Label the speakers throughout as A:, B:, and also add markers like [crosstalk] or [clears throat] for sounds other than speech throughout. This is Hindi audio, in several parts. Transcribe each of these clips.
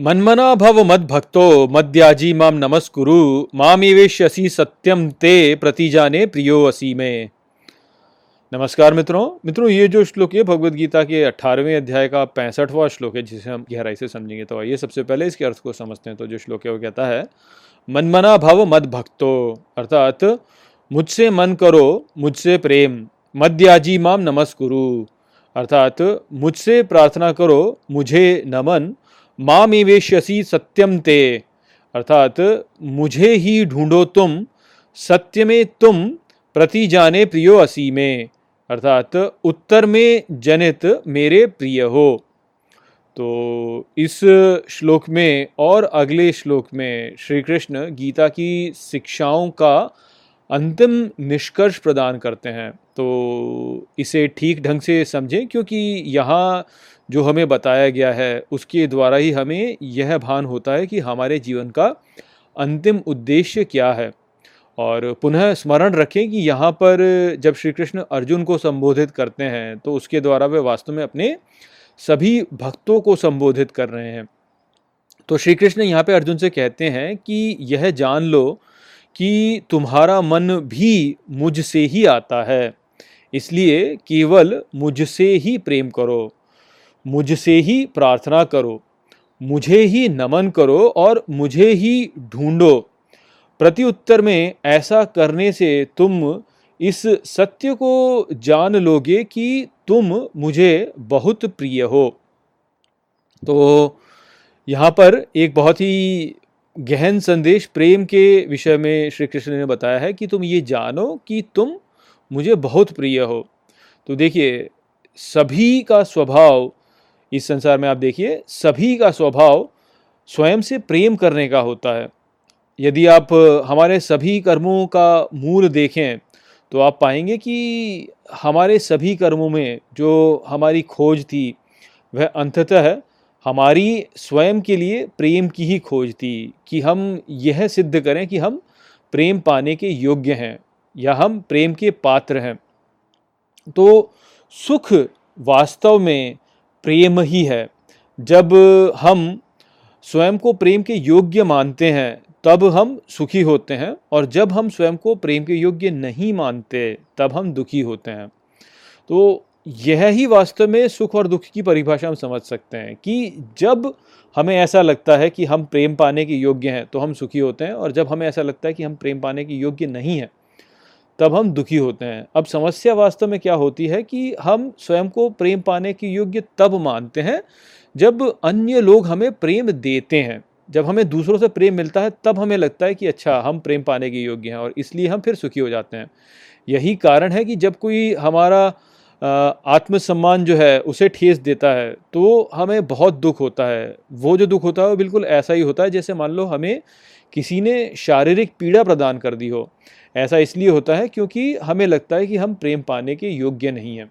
A: मन्मना भव मद भक्तो मद्याजी माम नमस्कुरु, मामेवेश्यसी सत्यम ते प्रतिजाने प्रियो असी में। नमस्कार मित्रों मित्रों, ये जो श्लोक है भगवत गीता के अठारहवें अध्याय का पैंसठवां श्लोक है, जिसे हम गहराई से समझेंगे तो आइए सबसे पहले इसके अर्थ को समझते हैं। तो जो श्लोक है, वो कहता है, मनमना भव मद भक्तो अर्थात, मुझसे मन करो, मुझसे प्रेम, मद्याजी माम नमस्कुरु, अर्थात, मुझसे प्रार्थना करो, मुझे नमन माम इवेश्यसी सत्यम ते। अर्थात, मुझे ही ढूंढो तुम, सत्य में तुम प्रति जाने प्रियो असी में। अर्थात, उत्तर में जनित मेरे प्रिय हो। तो इस श्लोक में और अगले श्लोक में श्री कृष्ण गीता की शिक्षाओं का अंतिम निष्कर्ष प्रदान करते हैं। तो इसे ठीक ढंग से समझें, क्योंकि यहाँ जो हमें बताया गया है, उसके द्वारा ही हमें यह भान होता है कि हमारे जीवन का अंतिम उद्देश्य क्या है। और पुनः स्मरण रखें कि यहाँ पर जब श्री कृष्ण अर्जुन को संबोधित करते हैं तो उसके द्वारा वे वास्तव में अपने सभी भक्तों को संबोधित कर रहे हैं। तो श्री कृष्ण यहाँ पे अर्जुन से कहते हैं कि यह जान लो कि तुम्हारा मन भी मुझसे ही आता है, इसलिए केवल मुझसे ही प्रेम करो। मुझसे ही प्रार्थना करो, मुझे ही नमन करो और मुझे ही ढूंढो। प्रति उत्तर में ऐसा करने से तुम इस सत्य को जान लोगे कि तुम मुझे बहुत प्रिय हो। तो यहाँ पर एक बहुत ही गहन संदेश प्रेम के विषय में श्री कृष्ण ने बताया है कि तुम ये जानो कि तुम मुझे बहुत प्रिय हो। तो देखिए, सभी का स्वभाव इस संसार में आप देखिए, सभी का स्वभाव स्वयं से प्रेम करने का होता है। यदि आप हमारे सभी कर्मों का मूल देखें तो आप पाएँगे कि हमारे सभी कर्मों में जो हमारी खोज थी, वह अंततः हमारी स्वयं के लिए प्रेम की ही खोज थी कि हम यह सिद्ध करें कि हम प्रेम पाने के योग्य हैं या हम प्रेम के पात्र हैं। तो सुख वास्तव में प्रेम ही है। जब हम स्वयं को प्रेम के योग्य मानते हैं, तब हम सुखी होते हैं, और जब हम स्वयं को प्रेम के योग्य नहीं मानते, तब हम दुखी होते हैं। तो यह ही वास्तव में सुख और दुख की परिभाषा हम समझ सकते हैं कि जब हमें ऐसा लगता है कि हम प्रेम पाने के योग्य हैं तो हम सुखी होते हैं, और जब हमें ऐसा लगता है कि हम प्रेम पाने के योग्य नहीं हैं तब हम दुखी होते हैं। अब समस्या वास्तव में क्या होती है कि हम स्वयं को प्रेम पाने के योग्य तब मानते हैं, जब अन्य लोग हमें प्रेम देते हैं। जब हमें दूसरों से प्रेम मिलता है, तब हमें लगता है कि अच्छा हम प्रेम पाने के योग्य हैं और इसलिए हम फिर सुखी हो जाते हैं। यही कारण है कि जब कोई हमारा आत्मसम्मान जो है, उसे ठेस देता है तो हमें बहुत दुख होता है। वो जो दुख होता है, वो बिल्कुल ऐसा ही होता है, जैसे मान लो हमें किसी ने शारीरिक पीड़ा प्रदान कर दी हो। ऐसा इसलिए होता है क्योंकि हमें लगता है कि हम प्रेम पाने के योग्य नहीं हैं।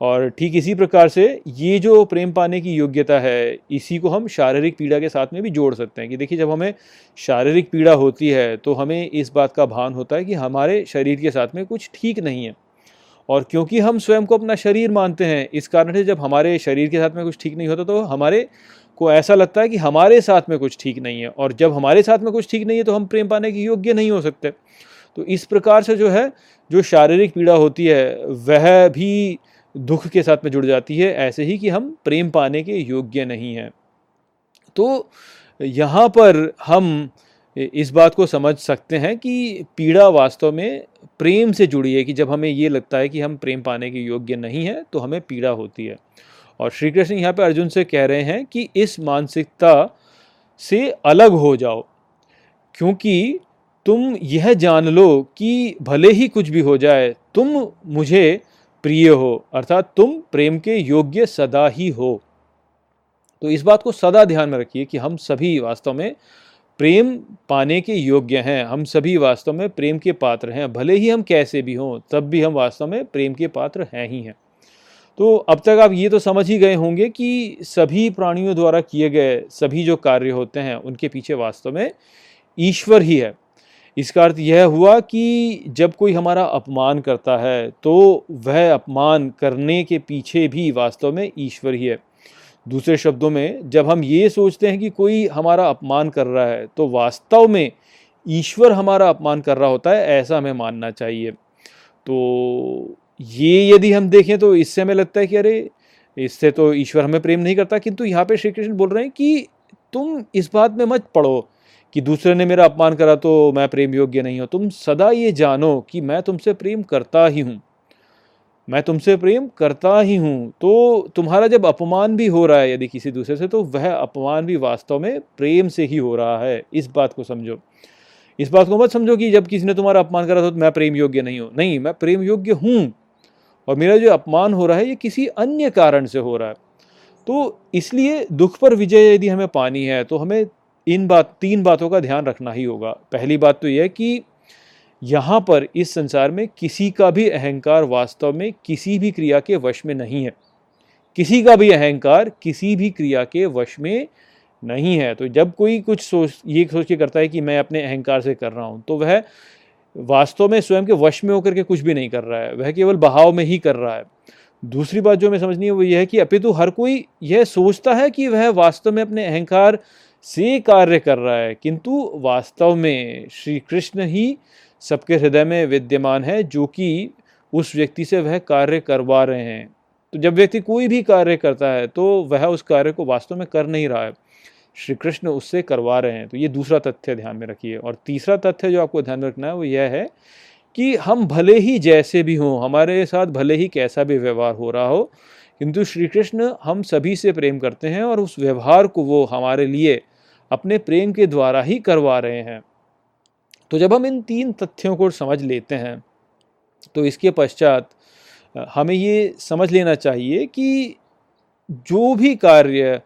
A: और ठीक इसी प्रकार से ये जो प्रेम पाने की योग्यता है, इसी को हम शारीरिक पीड़ा के साथ में भी जोड़ सकते हैं कि देखिए, जब हमें शारीरिक पीड़ा होती है तो हमें इस बात का भान होता है कि हमारे शरीर के साथ में कुछ ठीक नहीं है। और क्योंकि हम स्वयं को अपना शरीर मानते हैं, इस कारण से जब हमारे शरीर के साथ में कुछ ठीक नहीं होता तो हमारे को ऐसा लगता है कि हमारे साथ में कुछ ठीक नहीं है। और जब हमारे साथ में कुछ ठीक नहीं है तो हम प्रेम पाने के योग्य नहीं हो सकते। तो इस प्रकार से जो है, जो शारीरिक पीड़ा होती है, वह भी दुख के साथ में जुड़ जाती है। ऐसे ही कि हम प्रेम पाने के योग्य नहीं हैं। तो यहाँ पर हम इस बात को समझ सकते हैं कि पीड़ा वास्तव में प्रेम से जुड़ी है कि जब हमें ये लगता है कि हम प्रेम पाने के योग्य नहीं हैं तो हमें पीड़ा होती है। और श्री कृष्ण यहाँ पर अर्जुन से कह रहे हैं कि इस मानसिकता से अलग हो जाओ, क्योंकि तुम यह जान लो कि भले ही कुछ भी हो जाए, तुम मुझे प्रिय हो, अर्थात तुम प्रेम के योग्य सदा ही हो। तो इस बात को सदा ध्यान में रखिए कि हम सभी वास्तव में प्रेम पाने के योग्य हैं, हम सभी वास्तव में प्रेम के पात्र हैं, भले ही हम कैसे भी हों, तब भी हम वास्तव में प्रेम के पात्र हैं ही हैं। तो अब तक आप ये तो समझ ही गए होंगे कि सभी प्राणियों द्वारा किए गए सभी जो कार्य होते हैं, उनके पीछे वास्तव में ईश्वर ही है। इसका अर्थ यह हुआ कि जब कोई हमारा अपमान करता है तो वह अपमान करने के पीछे भी वास्तव में ईश्वर ही है। दूसरे शब्दों में, जब हम ये सोचते हैं कि कोई हमारा अपमान कर रहा है तो वास्तव में ईश्वर हमारा अपमान कर रहा होता है, ऐसा हमें मानना चाहिए। तो ये यदि हम देखें तो इससे हमें लगता है कि अरे, इससे तो ईश्वर हमें प्रेम नहीं करता, किंतु यहाँ पे श्री कृष्ण बोल रहे हैं कि तुम इस बात में मत पढ़ो कि दूसरे ने मेरा अपमान करा तो मैं प्रेम योग्य नहीं हूँ। तुम सदा ये जानो कि मैं तुमसे प्रेम करता ही हूँ। मैं तुमसे प्रेम करता ही हूँ। तो तुम्हारा जब अपमान भी हो रहा है यदि किसी दूसरे से तो वह अपमान भी वास्तव में प्रेम से ही हो रहा है। इस बात को समझो। इस बात को मत समझो कि जब किसी ने तुम्हारा अपमान करा तो मैं प्रेम योग्य नहीं हूँ। नहीं, मैं प्रेम योग्य हूँ। और मेरा जो अपमान हो रहा है, ये किसी अन्य कारण से हो रहा है। तो इसलिए दुख पर विजय यदि हमें पानी है तो हमें इन बात, तीन बातों का ध्यान रखना ही होगा। पहली बात तो यह कि यहाँ पर इस संसार में किसी का भी अहंकार वास्तव में किसी भी क्रिया के वश में नहीं है। किसी का भी अहंकार किसी भी क्रिया के वश में नहीं है। तो जब कोई कुछ सोच, ये सोच के करता है कि मैं अपने अहंकार से कर रहा हूँ तो वह वास्तव में स्वयं के वश में होकर के कुछ भी नहीं कर रहा है। वह केवल बहाव में ही कर रहा है। दूसरी बात जो हमें समझनी है, वो यह है कि अपितु हर कोई यह सोचता है कि वह वास्तव में अपने अहंकार से कार्य कर रहा है, किंतु वास्तव में श्री कृष्ण ही सबके हृदय में विद्यमान है, जो कि उस व्यक्ति से वह कार्य करवा रहे हैं। तो जब व्यक्ति कोई भी कार्य करता है तो वह उस कार्य को वास्तव में कर नहीं रहा है। श्री कृष्ण उससे करवा रहे हैं। तो ये दूसरा तथ्य ध्यान में रखिए। और तीसरा तथ्य जो आपको ध्यान में रखना है, वो यह है कि हम भले ही जैसे भी हों, हमारे साथ भले ही कैसा भी व्यवहार हो रहा हो, किंतु श्री कृष्ण हम सभी से प्रेम करते हैं और उस व्यवहार को वो हमारे लिए अपने प्रेम के द्वारा ही करवा रहे हैं। तो जब हम इन तीन तथ्यों को समझ लेते हैं तो इसके पश्चात, हमें ये समझ लेना चाहिए कि जो भी कार्य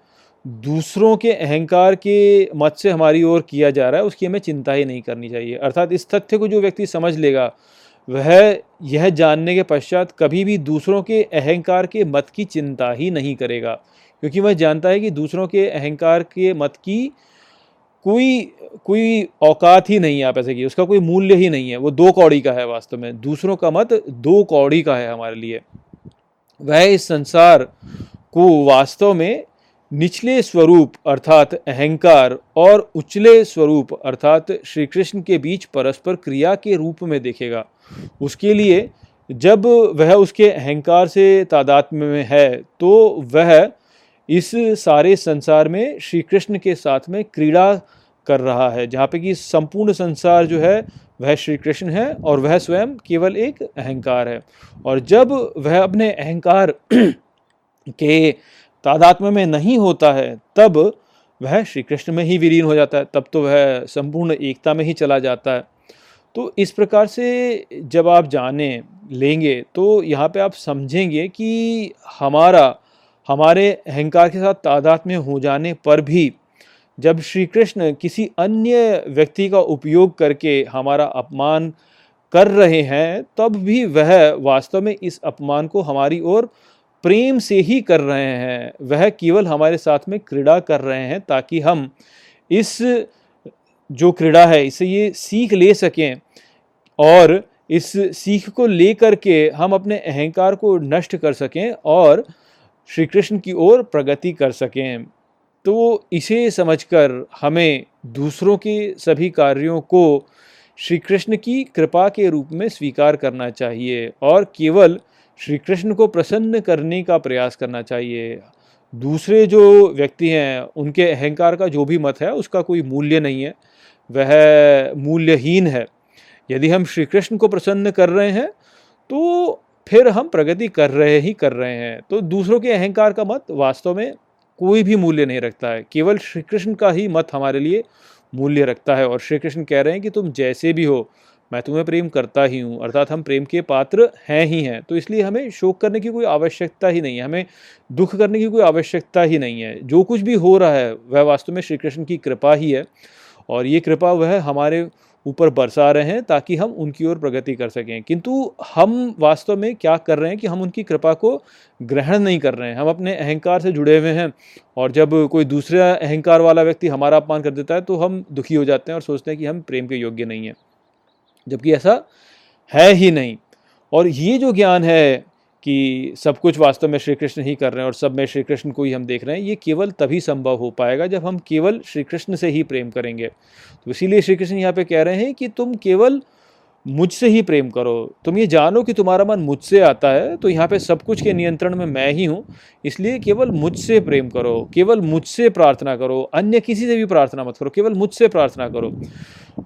A: दूसरों के अहंकार के मत से हमारी ओर किया जा रहा है, उसकी हमें चिंता ही नहीं करनी चाहिए। अर्थात इस तथ्य को जो व्यक्ति समझ लेगा, वह यह जानने के पश्चात कभी भी दूसरों के अहंकार के मत की चिंता ही नहीं करेगा। क्योंकि वह जानता है कि दूसरों के अहंकार के मत की कोई कोई औकात ही नहीं है आप ऐसे की उसका कोई मूल्य ही नहीं है, वो दो कौड़ी का है वास्तव में। दूसरों का मत, दो कौड़ी का है हमारे लिए। वह इस संसार को वास्तव में निचले स्वरूप अर्थात अहंकार और उचले स्वरूप अर्थात श्री कृष्ण के बीच परस्पर क्रिया के रूप में देखेगा। उसके लिए जब वह उसके अहंकार से तादात्म्य में है तो वह इस सारे संसार में श्री कृष्ण के साथ में क्रीड़ा कर रहा है, जहाँ पे कि संपूर्ण संसार जो है, वह श्री कृष्ण है और वह स्वयं केवल एक अहंकार है। और जब वह अपने अहंकार [clears throat] के तादात्म्य में नहीं होता है, तब वह श्री कृष्ण में ही विलीन हो जाता है, तब तो वह संपूर्ण एकता में ही चला जाता है। तो इस प्रकार से जब आप जाने लेंगे तो यहाँ पे आप समझेंगे कि हमारा, हमारे अहंकार के साथ तादात्म्य हो जाने पर भी जब श्री कृष्ण किसी अन्य व्यक्ति का उपयोग करके हमारा अपमान कर रहे हैं, तब भी वह वास्तव में इस अपमान को हमारी ओर प्रेम से ही कर रहे हैं। वह केवल हमारे साथ में क्रीड़ा कर रहे हैं ताकि हम इस जो क्रीड़ा है, इसे ये सीख ले सकें और इस सीख को लेकर के हम अपने अहंकार को नष्ट कर सकें और श्री कृष्ण की ओर प्रगति कर सकें। तो इसे समझकर हमें दूसरों के सभी कार्यों को श्री कृष्ण की कृपा के रूप में स्वीकार करना चाहिए और केवल श्री कृष्ण को प्रसन्न करने का प्रयास करना चाहिए। दूसरे जो व्यक्ति हैं, उनके अहंकार का जो भी मत है, उसका कोई मूल्य नहीं है। वह मूल्यहीन है। यदि हम श्री कृष्ण को प्रसन्न कर रहे हैं तो फिर हम प्रगति कर रहे ही कर रहे हैं। तो दूसरों के अहंकार का मत वास्तव में कोई भी मूल्य नहीं रखता है। केवल श्री कृष्ण का ही मत हमारे लिए मूल्य रखता है और श्री कृष्ण कह रहे हैं कि तुम जैसे भी हो, मैं तुम्हें प्रेम करता ही हूँ, अर्थात हम प्रेम के पात्र हैं ही हैं। तो इसलिए हमें शोक करने की कोई आवश्यकता ही नहीं है, हमें दुख करने की कोई आवश्यकता ही नहीं है। जो कुछ भी हो रहा है, वह वास्तव में श्री कृष्ण की कृपा ही है और ये कृपा वह हमारे ऊपर बरसा रहे हैं ताकि हम उनकी ओर प्रगति कर सकें। किंतु हम वास्तव में क्या कर रहे हैं कि हम उनकी कृपा को ग्रहण नहीं कर रहे हैं। हम अपने अहंकार से जुड़े हुए हैं और जब कोई दूसरा अहंकार वाला व्यक्ति हमारा अपमान कर देता है तो हम दुखी हो जाते हैं और सोचते हैं कि हम प्रेम के योग्य नहीं हैं। जबकि ऐसा है ही नहीं। और ये जो ज्ञान है कि सब कुछ वास्तव में श्री कृष्ण ही कर रहे हैं और सब में श्री कृष्ण को ही हम देख रहे हैं, ये केवल तभी संभव हो पाएगा जब हम केवल श्री कृष्ण से ही प्रेम करेंगे। तो इसीलिए श्री कृष्ण यहाँ पे कह रहे हैं कि तुम केवल मुझसे ही प्रेम करो। तुम ये जानो कि तुम्हारा मन मुझसे आता है तो यहाँ पे सब कुछ के नियंत्रण में मैं ही हूँ, इसलिए केवल मुझसे प्रेम करो, केवल मुझसे प्रार्थना करो, अन्य किसी से भी प्रार्थना मत करो, केवल मुझसे प्रार्थना करो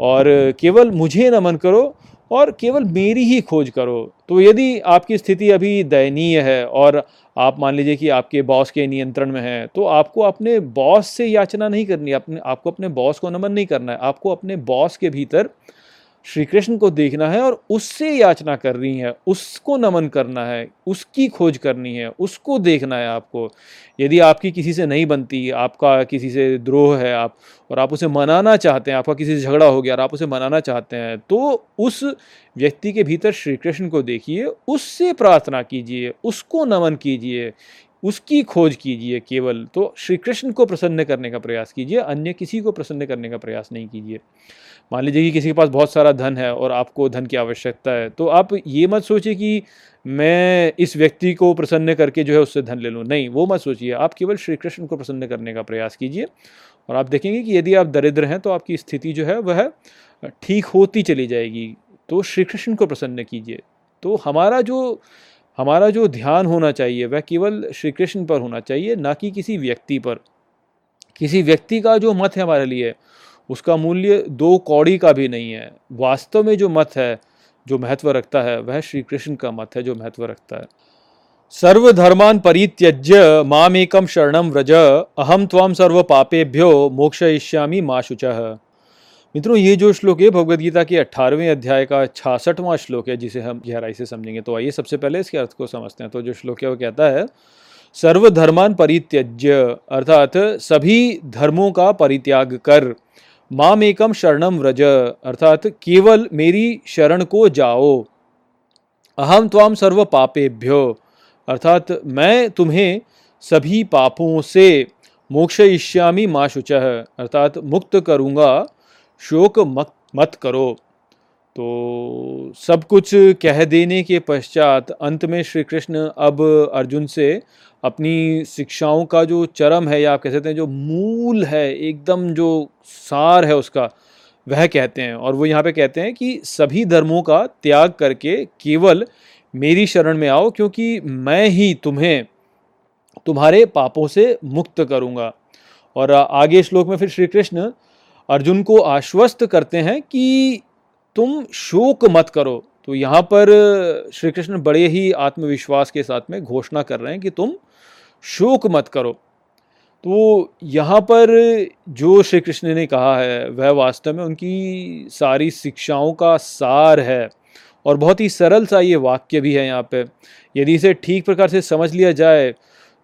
A: और केवल मुझे नमन करो और केवल मेरी ही खोज करो। तो यदि आपकी स्थिति अभी दयनीय है और आप मान लीजिए कि आपके बॉस के नियंत्रण में है तो आपको अपने बॉस से याचना नहीं करनी, अपने, आपको अपने बॉस को नमन नहीं करना है। आपको अपने बॉस के भीतर श्री कृष्ण को देखना है और उससे याचना करनी है, उसको नमन करना है, उसकी खोज करनी है, उसको देखना है आपको। यदि आपकी किसी से नहीं बनती, आपका किसी से द्रोह है आप, और आप उसे मनाना चाहते हैं, आपका किसी से झगड़ा हो गया और आप उसे मनाना चाहते हैं तो उस व्यक्ति के भीतर श्री कृष्ण को देखिए, उससे प्रार्थना कीजिए, उसको नमन कीजिए, उसकी खोज कीजिए केवल। तो श्री कृष्ण को प्रसन्न करने का प्रयास कीजिए, अन्य किसी को प्रसन्न करने का प्रयास नहीं कीजिए। मान लीजिए कि किसी के पास बहुत सारा धन है और आपको धन की आवश्यकता है तो आप ये मत सोचिए कि मैं इस व्यक्ति को प्रसन्न करके जो है उससे धन ले लूँ। नहीं, वो मत सोचिए। आप केवल श्री कृष्ण को प्रसन्न करने का प्रयास कीजिए और आप देखेंगे कि यदि आप दरिद्र हैं तो आपकी स्थिति जो है वह ठीक होती चली जाएगी। तो श्री कृष्ण को प्रसन्न कीजिए। तो हमारा जो हमारा जो ध्यान होना चाहिए, वह केवल श्री कृष्ण पर होना चाहिए, ना कि किसी व्यक्ति पर। किसी व्यक्ति का जो मत है हमारे लिए उसका मूल्य दो कौड़ी का भी नहीं है। वास्तव में जो मत है, जो महत्व रखता है, वह श्री कृष्ण का मत है, जो महत्व रखता है। सर्वधर्मान परित्यज्य मामेकम शरणम व्रज अहम त्वाम सर्व पापेभ्यो मोक्षयिष्यामि माँ शुच। मित्रों, ये जो श्लोक है भगवदगीता के अठारहवें अध्याय का छासठवां श्लोक है, जिसे हम गहराई से समझेंगे। तो आइए सबसे पहले इसके अर्थ को समझते हैं। तो जो श्लोक है, वो कहता है, सर्वधर्मान परित्यज्य, अर्थात सभी धर्मों का परित्याग कर माम एकम शरणम व्रज। अर्थात केवल मेरी शरण को जाओ। अहम त्वाम सर्व पापेभ्यो अर्थात मैं तुम्हें सभी पापों से मोक्ष इष्यामी माँ शुच। अर्थात मुक्त करूँगा, शोक मत मत करो। तो सब कुछ कह देने के पश्चात अंत में श्री कृष्ण अब अर्जुन से अपनी शिक्षाओं का जो चरम है, या आप कह सकते हैं जो मूल है, एकदम जो सार है उसका, वह कहते हैं। और वो यहाँ पे कहते हैं कि सभी धर्मों का त्याग करके केवल मेरी शरण में आओ, क्योंकि मैं ही तुम्हें तुम्हारे पापों से मुक्त करूँगा। और आगे श्लोक में फिर श्री कृष्ण अर्जुन को आश्वस्त करते हैं कि तुम शोक मत करो। तो यहाँ पर श्री कृष्ण बड़े ही आत्मविश्वास के साथ में घोषणा कर रहे हैं कि तुम शोक मत करो। तो यहाँ पर जो श्री कृष्ण ने कहा है, वह वास्तव में उनकी सारी शिक्षाओं का सार है और बहुत ही सरल सा ये वाक्य भी है यहाँ पे। यदि इसे ठीक प्रकार से समझ लिया जाए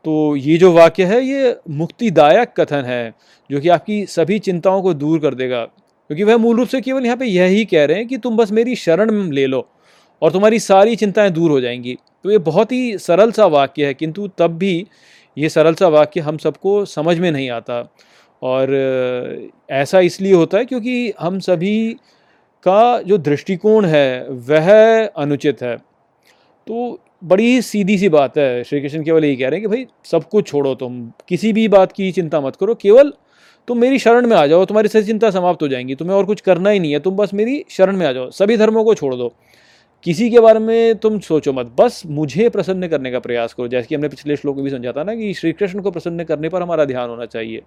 A: तो ये जो वाक्य है, ये मुक्तिदायक कथन है, जो कि आपकी सभी चिंताओं को दूर कर देगा। क्योंकि वह मूल रूप से केवल यहाँ पे यही कह रहे हैं कि तुम बस मेरी शरण ले लो और तुम्हारी सारी चिंताएँ दूर हो जाएँगी। तो ये बहुत ही सरल सा वाक्य है, किंतु तब भी ये सरल सा वाक्य हम सबको समझ में नहीं आता। और ऐसा इसलिए होता है क्योंकि हम सभी का जो दृष्टिकोण है, वह अनुचित है। तो बड़ी सीधी सी बात है, श्री कृष्ण केवल यही कह रहे हैं कि भाई, सब कुछ छोड़ो तुम, किसी भी बात की चिंता मत करो, केवल तुम मेरी शरण में आ जाओ, तुम्हारी सही चिंता समाप्त हो जाएँगी, तुम्हें और कुछ करना ही नहीं है, तुम बस मेरी शरण में आ जाओ, सभी धर्मों को छोड़ दो। किसी के बारे में तुम सोचो मत। बस मुझे प्रसन्न करने का प्रयास करो। जैसे कि हमने पिछले श्लोक में भी समझा था ना कि श्री कृष्ण को प्रसन्न करने पर हमारा ध्यान होना चाहिए।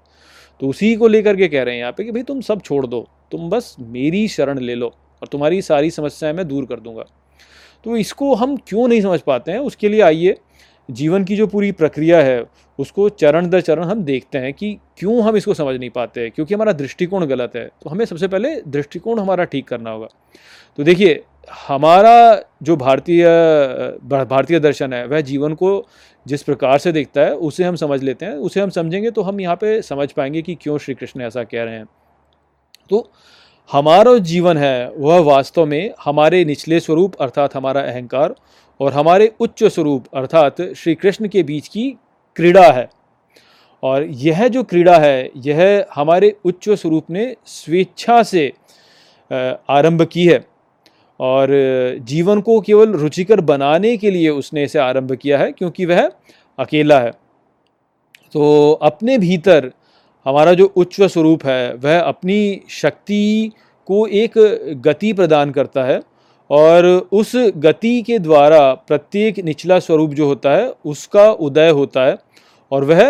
A: तो उसी को लेकर के कह रहे हैं यहाँ पे कि भाई तुम सब छोड़ दो। तुम बस मेरी शरण ले लो और तुम्हारी सारी समस्याएँ मैं दूर कर दूँगा। तो इसको हम क्यों नहीं समझ पाते हैं? उसके लिए आइए। जीवन की जो पूरी प्रक्रिया है, उसको चरण दर चरण हम देखते हैं कि क्यों हम इसको समझ नहीं पाते क्योंकि हमारा दृष्टिकोण गलत है। तो हमें सबसे पहले दृष्टिकोण हमारा ठीक करना होगा। तो देखिए हमारा जो भारतीय भारतीय दर्शन है, वह जीवन को जिस प्रकार से देखता है, उसे हम समझ लेते हैं। उसे हम समझेंगे तो हम यहाँ पे समझ पाएँगे कि क्यों श्री कृष्ण ऐसा कह रहे हैं। तो हमारा जीवन है, वह वास्तव में हमारे निचले स्वरूप अर्थात हमारा अहंकार और हमारे उच्च स्वरूप अर्थात श्री कृष्ण के बीच की क्रीड़ा है। और यह जो क्रीड़ा है, यह हमारे उच्च स्वरूप ने स्वेच्छा से आरंभ की है। और जीवन को केवल रुचिकर बनाने के लिए उसने इसे आरंभ किया है, क्योंकि वह अकेला है। तो अपने भीतर हमारा जो उच्च स्वरूप है, वह अपनी शक्ति को एक गति प्रदान करता है और उस गति के द्वारा प्रत्येक निचला स्वरूप जो होता है, उसका उदय होता है और वह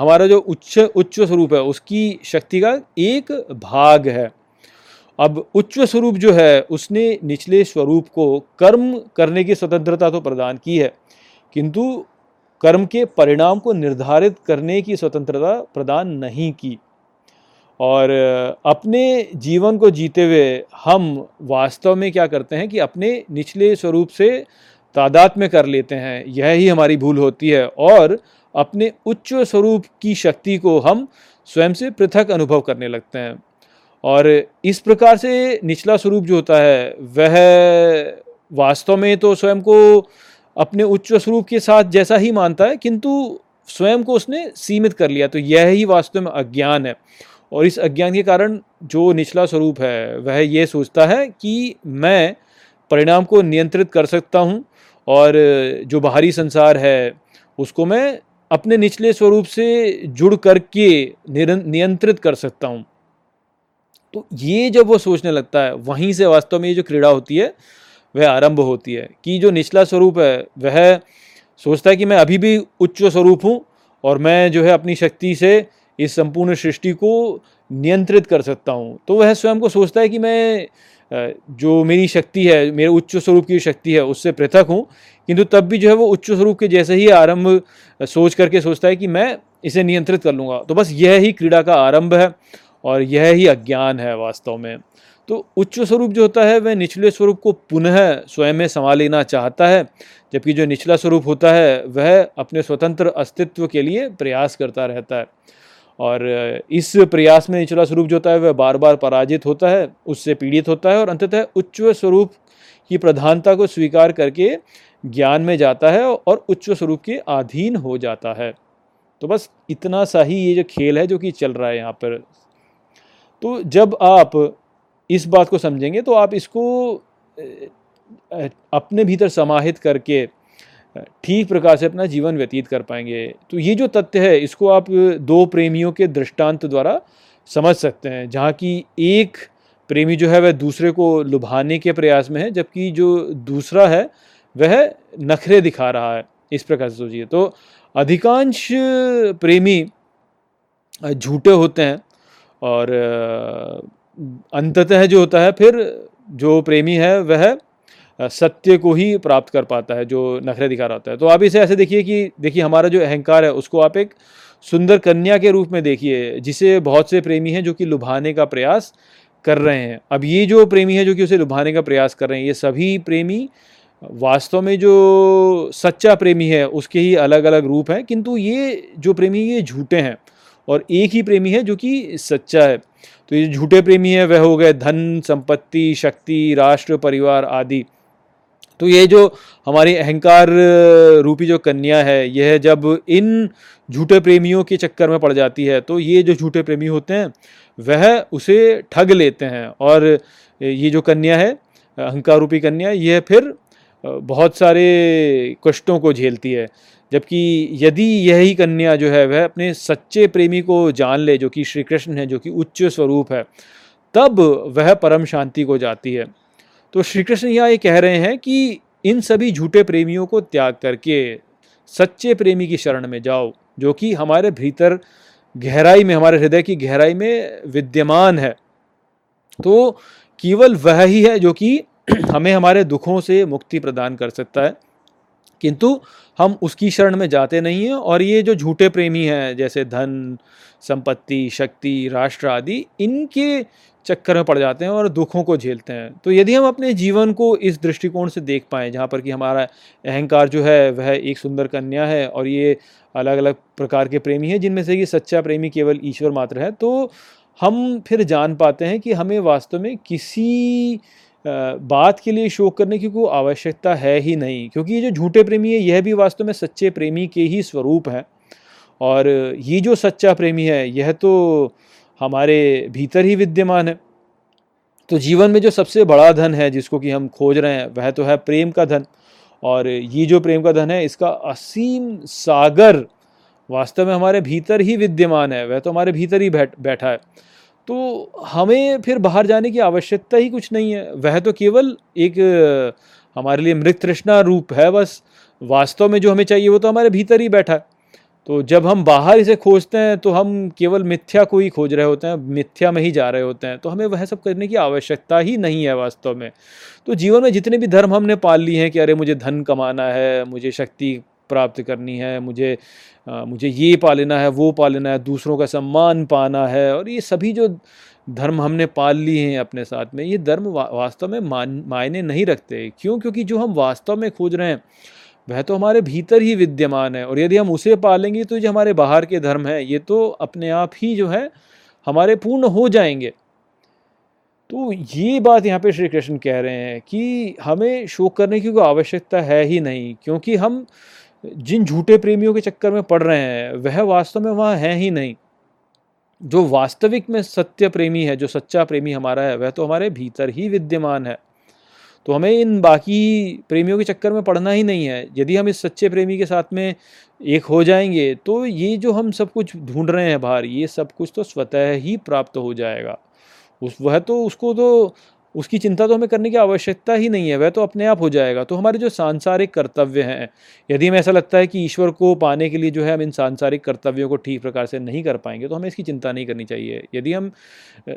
A: हमारा जो उच्च उच्च स्वरूप है, उसकी शक्ति का एक भाग है। अब उच्च स्वरूप जो है, उसने निचले स्वरूप को कर्म करने की स्वतंत्रता तो प्रदान की है, किंतु कर्म के परिणाम को निर्धारित करने की स्वतंत्रता प्रदान नहीं की। और अपने जीवन को जीते हुए हम वास्तव में क्या करते हैं कि अपने निचले स्वरूप से तादाद में कर लेते हैं, यह ही हमारी भूल होती है, और अपने उच्च स्वरूप की शक्ति को हम स्वयं से पृथक अनुभव करने लगते हैं। और इस प्रकार से निचला स्वरूप जो होता है, वह वास्तव में तो स्वयं को अपने उच्च स्वरूप के साथ जैसा ही मानता है, किंतु स्वयं को उसने सीमित कर लिया। तो यह ही वास्तव में अज्ञान है। और इस अज्ञान के कारण जो निचला स्वरूप है, वह ये सोचता है कि मैं परिणाम को नियंत्रित कर सकता हूँ और जो बाहरी संसार है, उसको मैं अपने निचले स्वरूप से जुड़ करके नियंत्रित कर सकता हूँ। तो ये जब वो सोचने लगता है, वहीं से वास्तव में ये जो क्रीड़ा होती है, वह आरंभ होती है कि जो निचला स्वरूप है, वह सोचता है कि मैं अभी भी उच्च स्वरूप हूँ और मैं जो है अपनी शक्ति से इस संपूर्ण सृष्टि को नियंत्रित कर सकता हूँ। तो वह स्वयं को सोचता है कि मैं जो मेरी शक्ति है, मेरे उच्च स्वरूप की शक्ति है, उससे पृथक हूँ। किंतु तब भी जो है वो उच्च स्वरूप के जैसे ही आरंभ सोच करके सोचता है कि मैं इसे नियंत्रित कर लूँगा। तो बस यह ही क्रीड़ा का आरंभ है और यह ही अज्ञान है वास्तव में। तो उच्च स्वरूप जो होता है, वह निचले स्वरूप को पुनः स्वयं में संभाल लेना चाहता है, जबकि जो निचला स्वरूप होता है, वह अपने स्वतंत्र अस्तित्व के लिए प्रयास करता रहता है। और इस प्रयास में निचला स्वरूप जो होता है, वह बार बार पराजित होता है, उससे पीड़ित होता है और अंततः उच्च स्वरूप की प्रधानता को स्वीकार करके ज्ञान में जाता है और उच्च स्वरूप के अधीन हो जाता है। तो बस इतना सा ही ये जो खेल है, जो कि चल रहा है यहाँ पर। तो जब आप इस बात को समझेंगे तो आप इसको अपने भीतर समाहित करके ठीक प्रकार से अपना जीवन व्यतीत कर पाएँगे। तो ये जो तथ्य है, इसको आप दो प्रेमियों के दृष्टांत द्वारा समझ सकते हैं, जहाँ की एक प्रेमी जो है, वह दूसरे को लुभाने के प्रयास में है, जबकि जो दूसरा है, वह नखरे दिखा रहा है। इस प्रकार से सोचिए। तो अधिकांश प्रेमी झूठे होते हैं और अंततः जो होता है, फिर जो प्रेमी है, वह सत्य को ही प्राप्त कर पाता है, जो नखरे दिखा रहा होता है। तो आप इसे ऐसे देखिए कि, देखिए, हमारा जो अहंकार है, उसको आप एक सुंदर कन्या के रूप में देखिए, जिसे बहुत से प्रेमी हैं जो कि लुभाने का प्रयास कर रहे हैं। अब ये जो प्रेमी है जो कि उसे लुभाने का प्रयास कर रहे हैं, ये सभी प्रेमी वास्तव में जो सच्चा प्रेमी है, उसके ही अलग अलग रूप हैं, किंतु ये जो प्रेमी ये झूठे हैं। और एक ही प्रेमी है जो कि सच्चा है। तो ये झूठे प्रेमी है, वह हो गए धन, संपत्ति, शक्ति, राष्ट्र, परिवार आदि। तो ये जो हमारी अहंकार रूपी जो कन्या है, यह जब इन झूठे प्रेमियों के चक्कर में पड़ जाती है तो ये जो झूठे प्रेमी होते हैं, वह उसे ठग लेते हैं। और ये जो कन्या है, अहंकार रूपी कन्या, यह फिर बहुत सारे कष्टों को झेलती है। जबकि यदि यही कन्या जो है वह अपने सच्चे प्रेमी को जान ले, जो कि श्री कृष्ण है, जो कि उच्च स्वरूप है, तब वह परम शांति को जाती है। तो श्री कृष्ण यहाँ ये कह रहे हैं कि इन सभी झूठे प्रेमियों को त्याग करके सच्चे प्रेमी की शरण में जाओ, जो कि हमारे भीतर गहराई में, हमारे हृदय की गहराई में विद्यमान है। तो केवल वह ही है जो कि हमें हमारे दुखों से मुक्ति प्रदान कर सकता है। किंतु हम उसकी शरण में जाते नहीं हैं और ये जो झूठे प्रेमी हैं, जैसे धन, संपत्ति, शक्ति, राष्ट्र आदि, इनके चक्कर में पड़ जाते हैं और दुखों को झेलते हैं। तो यदि हम अपने जीवन को इस दृष्टिकोण से देख पाएँ, जहाँ पर कि हमारा अहंकार जो है, वह एक सुंदर कन्या है और ये अलग अलग प्रकार के प्रेमी हैं, जिनमें से कि सच्चा प्रेमी केवल ईश्वर मात्र है तो हम फिर जान पाते हैं कि हमें वास्तव में किसी बात के लिए शोक करने की कोई आवश्यकता है ही नहीं, क्योंकि ये जो झूठे प्रेमी है, यह भी वास्तव में सच्चे प्रेमी के ही स्वरूप हैं। और ये जो सच्चा प्रेमी है, यह तो हमारे भीतर ही विद्यमान है। तो जीवन में जो सबसे बड़ा धन है, जिसको कि हम खोज रहे हैं, वह तो है प्रेम का धन। और ये जो प्रेम का धन है, इसका असीम सागर वास्तव में हमारे भीतर ही विद्यमान है, वह तो हमारे भीतर ही बैठ, बैठा है। तो हमें फिर बाहर जाने की आवश्यकता ही कुछ नहीं है। वह तो केवल एक हमारे लिए मृत तृष्णा रूप है बस। वास्तव में जो हमें चाहिए वो तो हमारे भीतर ही बैठा है। तो जब हम बाहर इसे खोजते हैं तो हम केवल मिथ्या को ही खोज रहे होते हैं, मिथ्या में ही जा रहे होते हैं। तो हमें वह सब करने की आवश्यकता ही नहीं है वास्तव में। तो जीवन में जितने भी धर्म हमने पाल लिए हैं कि अरे मुझे धन कमाना है, मुझे शक्ति प्राप्त करनी है मुझे आ, मुझे ये पा लेना है वो पा लेना है दूसरों का सम्मान पाना है और ये सभी जो धर्म हमने पाल लिए हैं अपने साथ में ये धर्म वा, वास्तव में मायने नहीं रखते। क्यों? क्योंकि जो हम वास्तव में खोज रहे हैं वह तो हमारे भीतर ही विद्यमान है और यदि हम उसे पालेंगे तो जो हमारे बाहर के धर्म हैं ये तो अपने आप ही जो है हमारे पूर्ण हो जाएँगे। तो ये बात यहाँ पे श्री कृष्ण कह रहे हैं कि हमें शोक करने की कोई आवश्यकता है ही नहीं क्योंकि हम जिन झूठे प्रेमियों के चक्कर में पड़ रहे हैं, वह वास्तव में वहाँ हैं ही नहीं। जो वास्तविक में सत्य प्रेमी है, जो सच्चा प्रेमी हमारा है, वह तो हमारे भीतर ही विद्यमान है। तो हमें इन बाकी प्रेमियों के चक्कर में पड़ना ही नहीं है। यदि हम इस सच्चे प्रेमी के साथ में एक हो जाएँगे तो ये जो हम सब कुछ ढूंढ रहे हैं बाहर, ये सब कुछ तो स्वतः ही प्राप्त हो जाएगा। उस, वह तो उसको तो उसकी चिंता तो हमें करने की आवश्यकता ही नहीं है, वह तो अपने आप हो जाएगा। तो हमारे जो सांसारिक कर्तव्य हैं, यदि हमें ऐसा लगता है कि ईश्वर को पाने के लिए जो है हम इन सांसारिक कर्तव्यों को ठीक प्रकार से नहीं कर पाएँगे तो हमें इसकी चिंता नहीं करनी चाहिए। यदि हम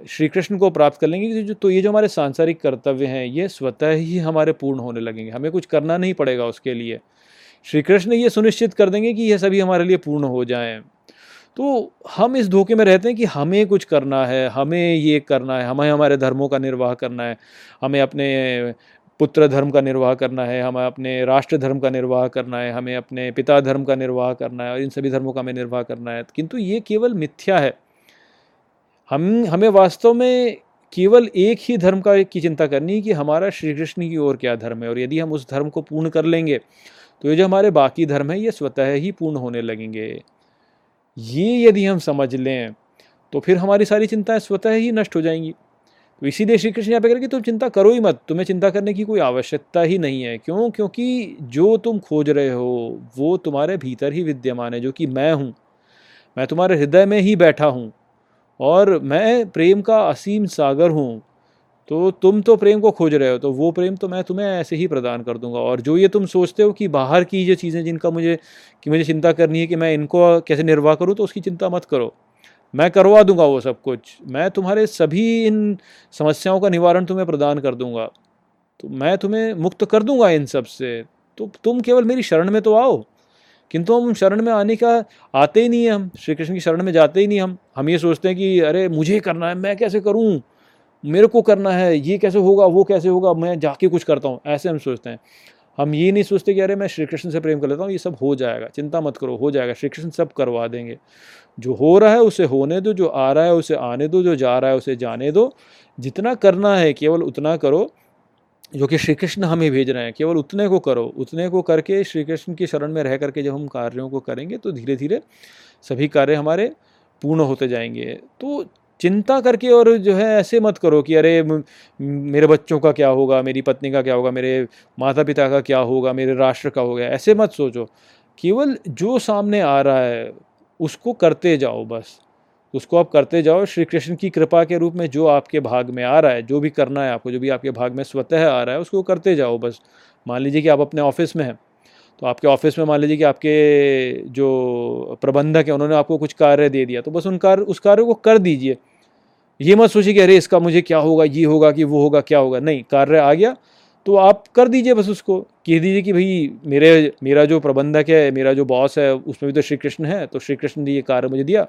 A: श्री कृष्ण को प्राप्त कर लेंगे तो ये जो हमारे सांसारिक कर्तव्य हैं, ये स्वतः ही हमारे पूर्ण होने लगेंगे। हमें कुछ करना नहीं पड़ेगा उसके लिए। श्री कृष्ण ये सुनिश्चित कर देंगे कि ये सभी हमारे लिए पूर्ण हो जाएँ। तो हम इस धोखे में रहते हैं कि हमें कुछ करना है, हमें ये करना है, हमें हमारे धर्मों का निर्वाह करना है, हमें अपने पुत्र धर्म का निर्वाह करना है, हमें अपने राष्ट्र धर्म का निर्वाह करना है, हमें अपने पिता धर्म का निर्वाह करना है और इन सभी धर्मों का हमें निर्वाह करना है। किंतु ये केवल मिथ्या है। हम, हमें वास्तव में केवल एक ही धर्म का, की चिंता करनी है कि हमारा श्री कृष्ण की ओर क्या धर्म है और यदि हम उस धर्म को पूर्ण कर लेंगे तो ये जो हमारे बाकी धर्म है, ये स्वतः ही पूर्ण होने लगेंगे। ये यदि हम समझ लें तो फिर हमारी सारी चिंताएँ स्वतः ही नष्ट हो जाएँगी। तो इसीलिए श्री कृष्ण यहाँ पे कि तुम चिंता करो ही मत, तुम्हें चिंता करने की कोई आवश्यकता ही नहीं है। क्यों? क्योंकि जो तुम खोज रहे हो, वो तुम्हारे भीतर ही विद्यमान है, जो कि मैं हूँ। मैं तुम्हारे हृदय में ही बैठा हूँ और मैं प्रेम का असीम सागर हूँ। तो तुम तो प्रेम को खोज रहे हो तो वो प्रेम तो मैं तुम्हें ऐसे ही प्रदान कर दूँगा। और जो ये तुम सोचते हो कि बाहर की जो चीज़ें जिनका मुझे, कि मुझे चिंता करनी है कि मैं इनको कैसे निर्वाह करूँ तो उसकी चिंता मत करो। मैं करवा दूँगा वो सब कुछ। मैं तुम्हारे सभी इन समस्याओं का निवारण तुम्हें प्रदान कर दूँगा। तो मैं तुम्हें मुक्त कर दूँगा इन सबसे। तो तुम केवल मेरी शरण में तो आओ। किंतु हम शरण में आने का, आते ही नहीं है हम। श्री कृष्ण की शरण में जाते ही नहीं हम। हम ये सोचते हैं कि अरे, मुझे करना है, मैं कैसे करूँ? मेरे को करना है, ये कैसे होगा, वो कैसे होगा, मैं जाके कुछ करता हूँ, ऐसे हम सोचते हैं। हम ये नहीं सोचते कि अरे मैं श्री कृष्ण से प्रेम कर लेता हूँ, ये सब हो जाएगा, चिंता मत करो, हो जाएगा, श्री कृष्ण सब करवा देंगे। जो हो रहा है उसे होने दो, जो आ रहा है उसे आने दो, जो जा रहा है उसे जाने दो। जितना करना है, केवल उतना करो, जो कि श्री कृष्ण हमें भेज रहे हैं, केवल उतने को करो, उतने को करके श्री कृष्ण की शरण में रह करके जब हम कार्यों को करेंगे तो धीरे धीरे सभी कार्य हमारे पूर्ण होते जाएँगे। तो चिंता करके और जो है ऐसे मत करो कि अरे मेरे बच्चों का क्या होगा, मेरी पत्नी का क्या होगा, मेरे माता पिता का क्या होगा, मेरे राष्ट्र का होगा, ऐसे मत सोचो। केवल जो सामने आ रहा है, उसको करते जाओ बस। उसको आप करते जाओ, श्री कृष्ण की कृपा के रूप में जो आपके भाग में आ रहा है, जो भी करना है आपको, जो भी आपके भाग में स्वतः आ रहा है, उसको करते जाओ बस। मान लीजिए कि आप अपने ऑफ़िस में हैं तो आपके ऑफ़िस में मान लीजिए कि आपके जो प्रबंधक है, उन्होंने आपको कुछ कार्य दे दिया तो बस उन कार्य, उस कार्य को कर दीजिए। ये मत सोचिए कि अरे इसका मुझे क्या होगा, ये होगा कि वो होगा, क्या होगा। नहीं, कार्य आ गया तो आप कर दीजिए बस उसको। कह दीजिए कि भाई, मेरे, मेरा जो प्रबंधक है, मेरा जो बॉस है, उसमें भी तो श्री कृष्ण है तो श्री कृष्ण ने ये कार्य मुझे दिया।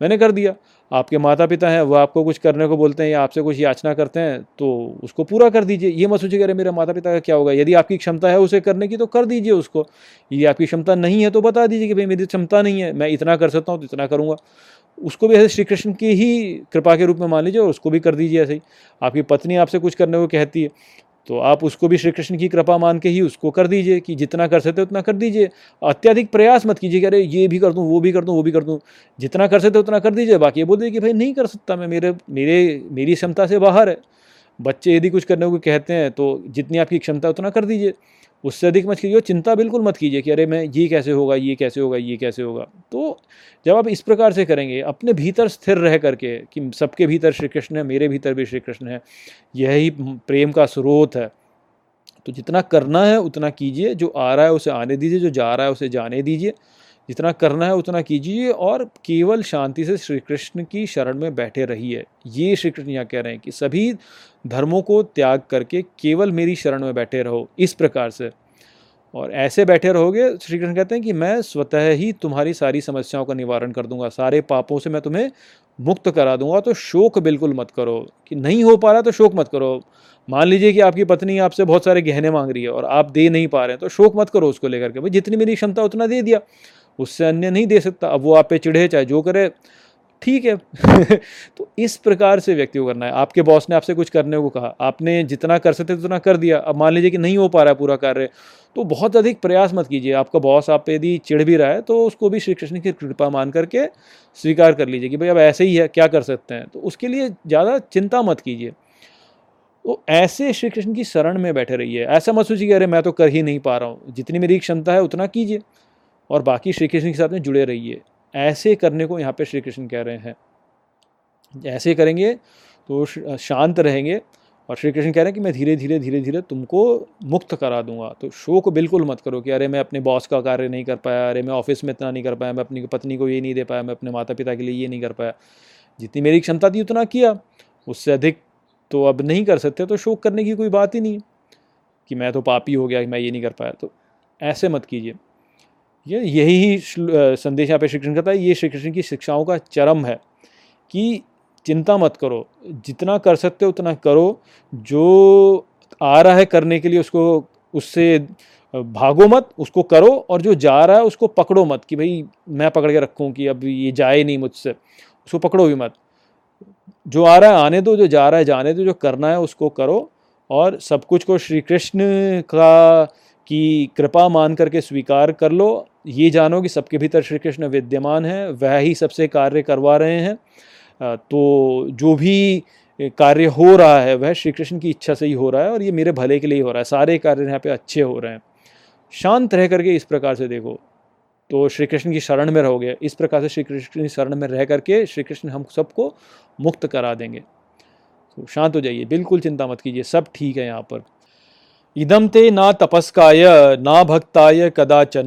A: मैंने कर दिया। आपके माता पिता हैं, वो आपको कुछ करने को बोलते हैं या आपसे कुछ याचना करते हैं तो उसको पूरा कर दीजिए। ये मत सोचिए अरे मेरे माता पिता का क्या होगा? यदि आपकी क्षमता है उसे करने की तो कर दीजिए उसको। यदि आपकी क्षमता नहीं है तो बता दीजिए कि भाई मेरी क्षमता नहीं है, मैं इतना कर सकता हूँ तो इतना करूँगा। उसको भी ऐसे श्री कृष्ण की ही कृपा के रूप में मान लीजिए और उसको भी कर दीजिए ऐसे ही। आपकी पत्नी आपसे कुछ करने को कहती है। तो आप उसको भी श्री कृष्ण की कृपा मान के ही उसको कर दीजिए कि जितना कर सकते उतना कर दीजिए। अत्यधिक प्रयास मत कीजिए कि अरे ये भी कर दूँ, वो भी कर दूँ, वो भी कर दूँ। जितना कर सकते उतना कर दीजिए, बाकी ये बोल दीजिए कि भाई नहीं कर सकता मैं, मेरे मेरे, मेरी क्षमता से बाहर है। बच्चे यदि कुछ करने को कहते हैं तो जितनी आपकी क्षमता उतना कर दीजिए। उससे अधिक मत कीजिए चिंता बिल्कुल मत कीजिए कि अरे मैं ये कैसे होगा, ये कैसे होगा, ये कैसे होगा। तो जब आप इस प्रकार से करेंगे, अपने भीतर स्थिर रह करके कि सबके भीतर श्री कृष्ण है, मेरे भीतर भी श्री कृष्ण है, यही प्रेम का स्रोत है। तो जितना करना है, उतना कीजिए, जो आ रहा है, उसे आने दीजिए, जो जा रहा है, उसे जाने दीजिए। जितना करना है, उतना कीजिए और केवल शांति से श्री कृष्ण की शरण में बैठे रहिए। ये श्री कृष्ण यहाँ कह रहे हैं कि सभी धर्मों को त्याग करके केवल मेरी शरण में बैठे रहो, इस प्रकार से। और ऐसे बैठे रहोगे श्री कृष्ण कहते हैं कि मैं स्वतः ही तुम्हारी सारी समस्याओं का निवारण कर दूँगा, सारे पापों से मैं तुम्हें मुक्त करा दूँगा। तो शोक बिल्कुल मत करो, कि नहीं हो पा रहा तो शोक मत करो। मान लीजिए कि आपकी पत्नी आपसे बहुत सारे गहने मांग रही है और आप दे नहीं पा रहे हैं तो शोक मत करो उसको लेकर के, भाई, जितनी मेरी क्षमता उतना दे दिया, उससे अन्य नहीं दे सकता, अब वो आप पे चिढ़े, चाहे जो करे ठीक है। [laughs] तो इस प्रकार से व्यक्ति को करना है। आपके बॉस ने आपसे कुछ करने को कहा। आपने जितना कर सकते उतना कर दिया। अब मान लीजिए कि नहीं हो पा रहा है पूरा कार्य तो बहुत अधिक प्रयास मत कीजिए। आपका बॉस आप यदि चिढ़ भी रहा है तो उसको भी श्री कृष्ण की कृपा मान करके स्वीकार कर लीजिए कि भाई अब ऐसे ही है, क्या कर सकते हैं? तो उसके लिए ज़्यादा चिंता मत कीजिए। तो ऐसे श्री कृष्ण की शरण में बैठे रहिए। ऐसा मत सोचिए अरे मैं तो कर ही नहीं पा रहा हूँ। जितनी मेरी क्षमता है, उतना कीजिए। और बाकी श्री कृष्ण के साथ में जुड़े रहिए। ऐसे करने को यहाँ पे श्री कृष्ण कह रहे हैं। ऐसे करेंगे तो शांत रहेंगे और श्री कृष्ण कह रहे हैं कि मैं धीरे धीरे धीरे धीरे तुमको मुक्त करा दूँगा। तो शोक बिल्कुल मत करो कि अरे मैं अपने बॉस का कार्य नहीं कर पाया, अरे मैं ऑफ़िस में इतना नहीं कर पाया, मैं अपनी पत्नी को ये नहीं दे पाया, मैं अपने माता पिता के लिए ये नहीं कर पाया। जितनी मेरी क्षमता थी उतना किया, उससे अधिक तो अब नहीं कर सकते तो शोक करने की कोई बात ही नहीं कि मैं तो पापी हो गया कि मैं ये नहीं कर पाया। तो ऐसे मत कीजिए। ये यही संदेश यहाँ पे श्री कृष्ण कहता है ये श्री कृष्ण की शिक्षाओं का चरम है कि चिंता मत करो। जितना कर सकते हो, उतना करो। जो आ रहा है करने के लिए, उसको, उससे भागो मत, उसको करो और जो जा रहा है, उसको पकड़ो मत कि भाई, मैं पकड़ के रखूँ कि अब ये जाए नहीं मुझसे। उसको पकड़ो भी मत। जो आ रहा है, आने दो। जो जा रहा है, जाने दो। जो करना है, उसको करो और सब कुछ को श्री कृष्ण का की कृपा मान करके स्वीकार कर लो। ये जानो कि सबके भीतर श्री कृष्ण विद्यमान है, वह ही सबसे कार्य करवा रहे हैं। तो जो भी कार्य हो रहा है, वह श्री कृष्ण की इच्छा से ही हो रहा है और ये मेरे भले के लिए हो रहा है। सारे कार्य यहाँ पे अच्छे हो रहे हैं। शांत रह करके इस प्रकार से देखो। तो श्री कृष्ण की शरण में रहोगे। इस प्रकार से श्री कृष्ण की शरण में रह करके श्री कृष्ण हम सबको मुक्त करा देंगे। तो शांत हो जाइए। बिल्कुल चिंता मत कीजिए। सब ठीक है यहाँ पर। इदम ते न तपस्काय, न भक्ताय कदाचन,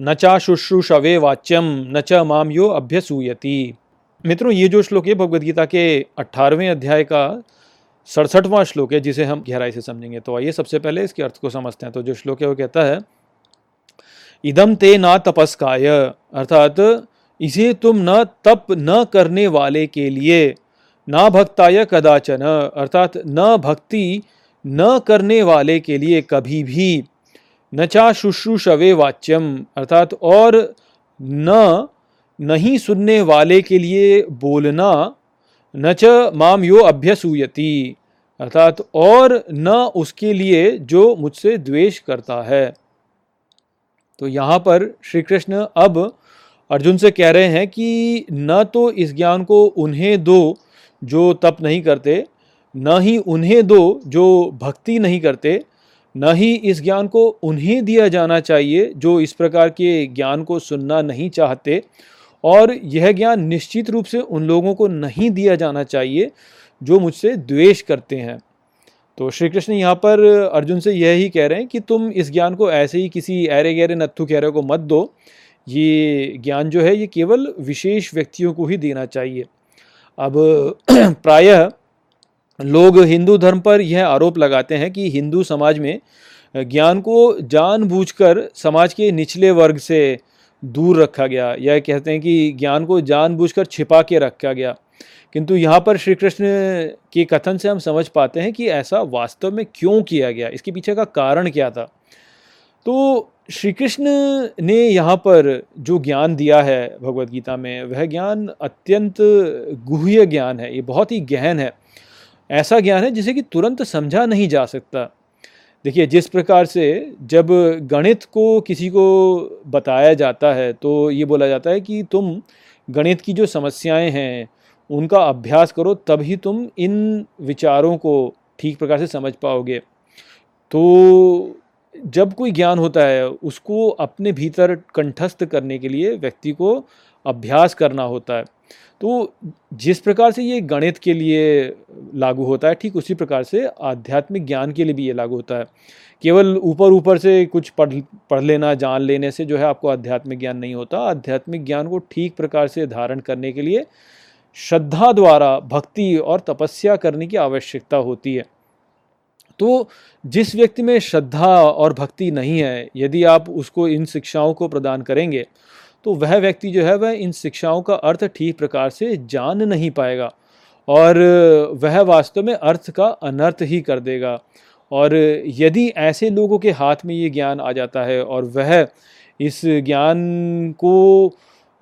A: न चा शुश्रूषवे वाच्यम न च माम यो अभ्यसूयति। मित्रों, ये जो श्लोक है, भगवदगीता के अट्ठारहवें अध्याय का सड़सठवां श्लोक है, जिसे हम गहराई से समझेंगे। तो आइए सबसे पहले इसके अर्थ को समझते हैं। तो जो श्लोक है, वो कहता है इदम ते न तपस्काय, अर्थात इसे तुम न तप न करने वाले के लिए, ना भक्ताय कदाचन, अर्थात न भक्ति न करने वाले के लिए कभी भी न चा शुश्रूषवे वाच्यम, अर्थात और न, नहीं सुनने वाले के लिए बोलना, न च माम यो अभ्यसूयति, अर्थात और न उसके लिए जो मुझसे द्वेष करता है। तो यहाँ पर श्री कृष्ण अब अर्जुन से कह रहे हैं कि न तो इस ज्ञान को उन्हें दो जो तप नहीं करते न ही उन्हें दो जो भक्ति नहीं करते, न ही इस ज्ञान को उन्हें दिया जाना चाहिए जो इस प्रकार के ज्ञान को सुनना नहीं चाहते, और यह ज्ञान निश्चित रूप से उन लोगों को नहीं दिया जाना चाहिए जो मुझसे द्वेष करते हैं। तो श्री कृष्ण यहाँ पर अर्जुन से यह ही कह रहे हैं कि तुम इस ज्ञान को ऐसे ही किसी ऐरे गहरे नत्थु कहरे को मत दो। ये ज्ञान जो है, ये केवल विशेष व्यक्तियों को ही देना चाहिए। अब [clears throat] प्रायः लोग हिंदू धर्म पर यह आरोप लगाते हैं कि हिंदू समाज में ज्ञान को जानबूझकर समाज के निचले वर्ग से दूर रखा गया। या कहते हैं कि ज्ञान को जानबूझकर छिपा के रखा गया। किंतु यहाँ पर श्री कृष्ण के कथन से हम समझ पाते हैं कि ऐसा वास्तव में क्यों किया गया? इसके पीछे का कारण क्या था? तो श्री कृष्ण ने यहाँ पर जो ज्ञान दिया है भगवत गीता में, वह ज्ञान अत्यंत गुह्य ज्ञान है। ये बहुत ही गहन है। ऐसा ज्ञान है जिसे कि तुरंत समझा नहीं जा सकता। देखिए, जिस प्रकार से जब गणित को किसी को बताया जाता है तो ये बोला जाता है कि तुम गणित की जो समस्याएँ हैं, उनका अभ्यास करो, तभी तुम इन विचारों को ठीक प्रकार से समझ पाओगे। तो जब कोई ज्ञान होता है, उसको अपने भीतर कंठस्थ करने के लिए व्यक्ति को अभ्यास करना होता है। तो जिस प्रकार से ये गणित के लिए लागू होता है, ठीक उसी प्रकार से आध्यात्मिक ज्ञान के लिए भी ये लागू होता है। केवल ऊपर ऊपर से कुछ पढ़ पढ़ लेना, जान लेने से जो है आपको आध्यात्मिक ज्ञान नहीं होता। आध्यात्मिक ज्ञान को ठीक प्रकार से धारण करने के लिए श्रद्धा द्वारा भक्ति और तपस्या करने की आवश्यकता होती है। तो जिस व्यक्ति में श्रद्धा और भक्ति नहीं है, यदि आप उसको इन शिक्षाओं को प्रदान करेंगे तो वह व्यक्ति जो है वह इन शिक्षाओं का अर्थ ठीक प्रकार से जान नहीं पाएगा और वह वास्तव में अर्थ का अनर्थ ही कर देगा। और यदि ऐसे लोगों के हाथ में ये ज्ञान आ जाता है और वह इस ज्ञान को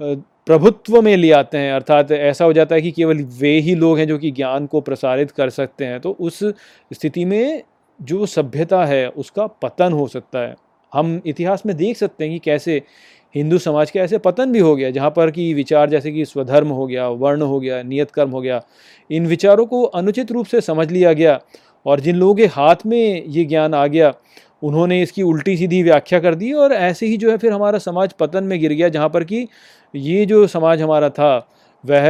A: प्रभुत्व में ले आते हैं, अर्थात ऐसा हो जाता है कि केवल वे ही लोग हैं जो कि ज्ञान को प्रसारित कर सकते हैं तो उस स्थिति में जो सभ्यता है उसका पतन हो सकता है। हम इतिहास में देख सकते हैं कि कैसे हिंदू समाज के ऐसे पतन भी हो गया, जहाँ पर कि विचार जैसे कि स्वधर्म हो गया, वर्ण हो गया नियत कर्म हो गया, इन विचारों को अनुचित रूप से समझ लिया गया और जिन लोगों के हाथ में ये ज्ञान आ गया, उन्होंने इसकी उल्टी सीधी व्याख्या कर दी और ऐसे ही जो है फिर हमारा समाज पतन में गिर गया, जहाँ पर कि ये जो समाज हमारा था, वह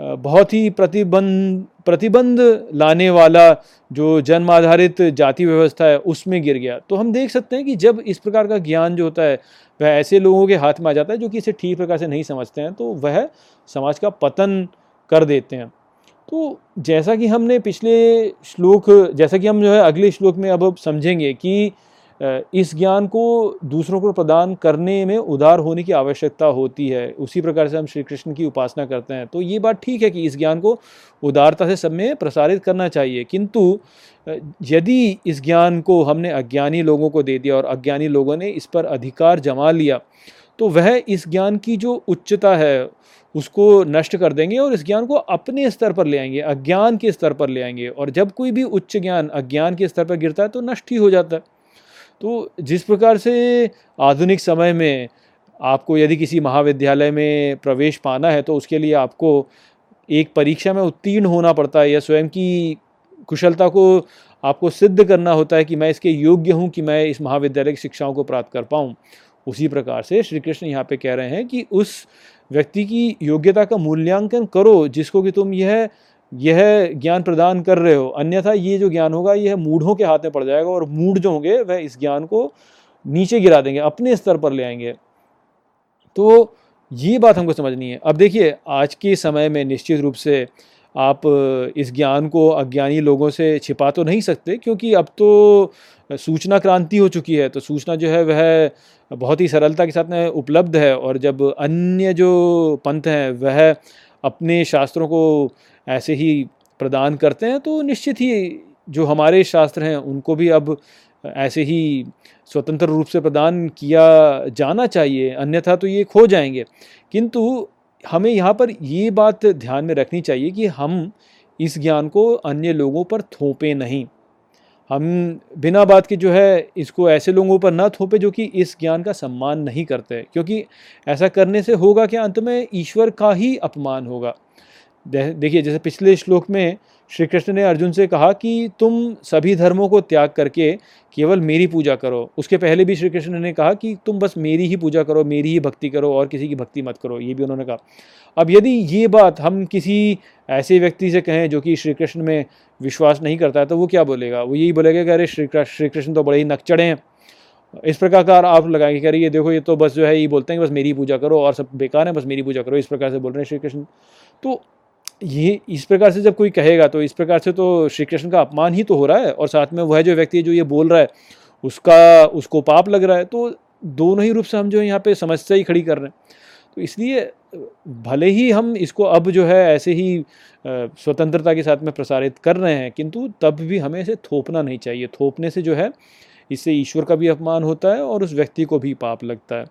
A: बहुत ही प्रतिबंध प्रतिबंध लाने वाला जो जन्म आधारित जाति व्यवस्था है, उसमें गिर गया। तो हम देख सकते हैं कि जब इस प्रकार का ज्ञान जो होता है, वह ऐसे लोगों के हाथ में आ जाता है जो कि इसे ठीक प्रकार से नहीं समझते हैं तो वह समाज का पतन कर देते हैं। तो जैसा कि हमने पिछले श्लोक, जैसा कि हम जो है अगले श्लोक में अब समझेंगे कि इस ज्ञान को दूसरों को प्रदान करने में उदार होने की आवश्यकता होती है। उसी प्रकार से हम श्री कृष्ण की उपासना करते हैं। तो ये बात ठीक है कि इस ज्ञान को उदारता से सब में प्रसारित करना चाहिए। किंतु यदि इस ज्ञान को हमने अज्ञानी लोगों को दे दिया और अज्ञानी लोगों ने इस पर अधिकार जमा लिया तो वह इस ज्ञान की जो उच्चता है, उसको नष्ट कर देंगे और इस ज्ञान को अपने स्तर पर ले आएँगे, अज्ञान के स्तर पर ले आएँगे। और जब कोई भी उच्च ज्ञान अज्ञान के स्तर पर गिरता है तो नष्ट ही हो जाता है। तो जिस प्रकार से आधुनिक समय में आपको यदि किसी महाविद्यालय में प्रवेश पाना है तो उसके लिए आपको एक परीक्षा में उत्तीर्ण होना पड़ता है या स्वयं की कुशलता को आपको सिद्ध करना होता है कि मैं इसके योग्य हूँ कि मैं इस महाविद्यालय की शिक्षाओं को प्राप्त कर पाऊँ। उसी प्रकार से श्री कृष्ण यहाँ पे कह रहे हैं कि उस व्यक्ति की योग्यता का मूल्यांकन करो, जिसको कि तुम यह यह ज्ञान प्रदान कर रहे हो। अन्यथा ये जो ज्ञान होगा, यह मूढ़ों के हाथ में पड़ जाएगा और मूढ़ जो होंगे, वह इस ज्ञान को नीचे गिरा देंगे, अपने स्तर पर ले आएँगे। तो ये बात हमको समझनी है। अब देखिए, आज के समय में निश्चित रूप से आप इस ज्ञान को अज्ञानी लोगों से छिपा तो नहीं सकते, क्योंकि अब तो सूचना क्रांति हो चुकी है तो सूचना जो है, वह बहुत ही सरलता के साथ में उपलब्ध है और जब अन्य जो पंथ हैं, वह अपने शास्त्रों को ऐसे ही प्रदान करते हैं तो निश्चित ही जो हमारे शास्त्र हैं, उनको भी अब ऐसे ही स्वतंत्र रूप से प्रदान किया जाना चाहिए, अन्यथा तो ये खो जाएँगे। किंतु हमें यहाँ पर ये बात ध्यान में रखनी चाहिए कि हम इस ज्ञान को अन्य लोगों पर थोपें नहीं। हम बिना बात के जो है इसको ऐसे लोगों पर ना थोपे जो कि इस ज्ञान का सम्मान नहीं करते। क्योंकि ऐसा करने से होगा कि अंत में ईश्वर का ही अपमान होगा। देखिए, जैसे पिछले श्लोक में श्री कृष्ण ने अर्जुन से कहा कि तुम सभी धर्मों को त्याग करके केवल मेरी पूजा करो। उसके पहले भी श्री कृष्ण ने कहा कि तुम बस मेरी ही पूजा करो, मेरी ही भक्ति करो और किसी की भक्ति मत करो। ये भी उन्होंने कहा। अब यदि ये बात हम किसी ऐसे व्यक्ति से कहें जो कि श्री कृष्ण में विश्वास नहीं करता है तो वो क्या बोलेगा? वो यही बोलेगा कि अरे श्री श्री कृष्ण तो बड़े ही नकचड़े हैं। इस प्रकार का आप लगाएँगे कह रही ये देखो, ये तो बस जो है, ये बोलते हैं कि बस मेरी पूजा करो और सब बेकार है, बस मेरी पूजा करो। इस प्रकार से बोल रहे हैं श्री कृष्ण। तो ये इस प्रकार से जब कोई कहेगा तो इस प्रकार से तो श्री कृष्ण का अपमान ही तो हो रहा है और साथ में वह जो व्यक्ति है, जो ये बोल रहा है, उसका, उसको पाप लग रहा है तो दोनों ही रूप से हम जो यहाँ पे समस्या ही खड़ी कर रहे हैं। तो इसलिए, भले ही हम इसको अब जो है ऐसे ही स्वतंत्रता के साथ में प्रसारित कर रहे हैं, किंतु तब भी हमें इसे थोपना नहीं चाहिए। थोपने से जो है, इससे ईश्वर का भी अपमान होता है और उस व्यक्ति को भी पाप लगता है।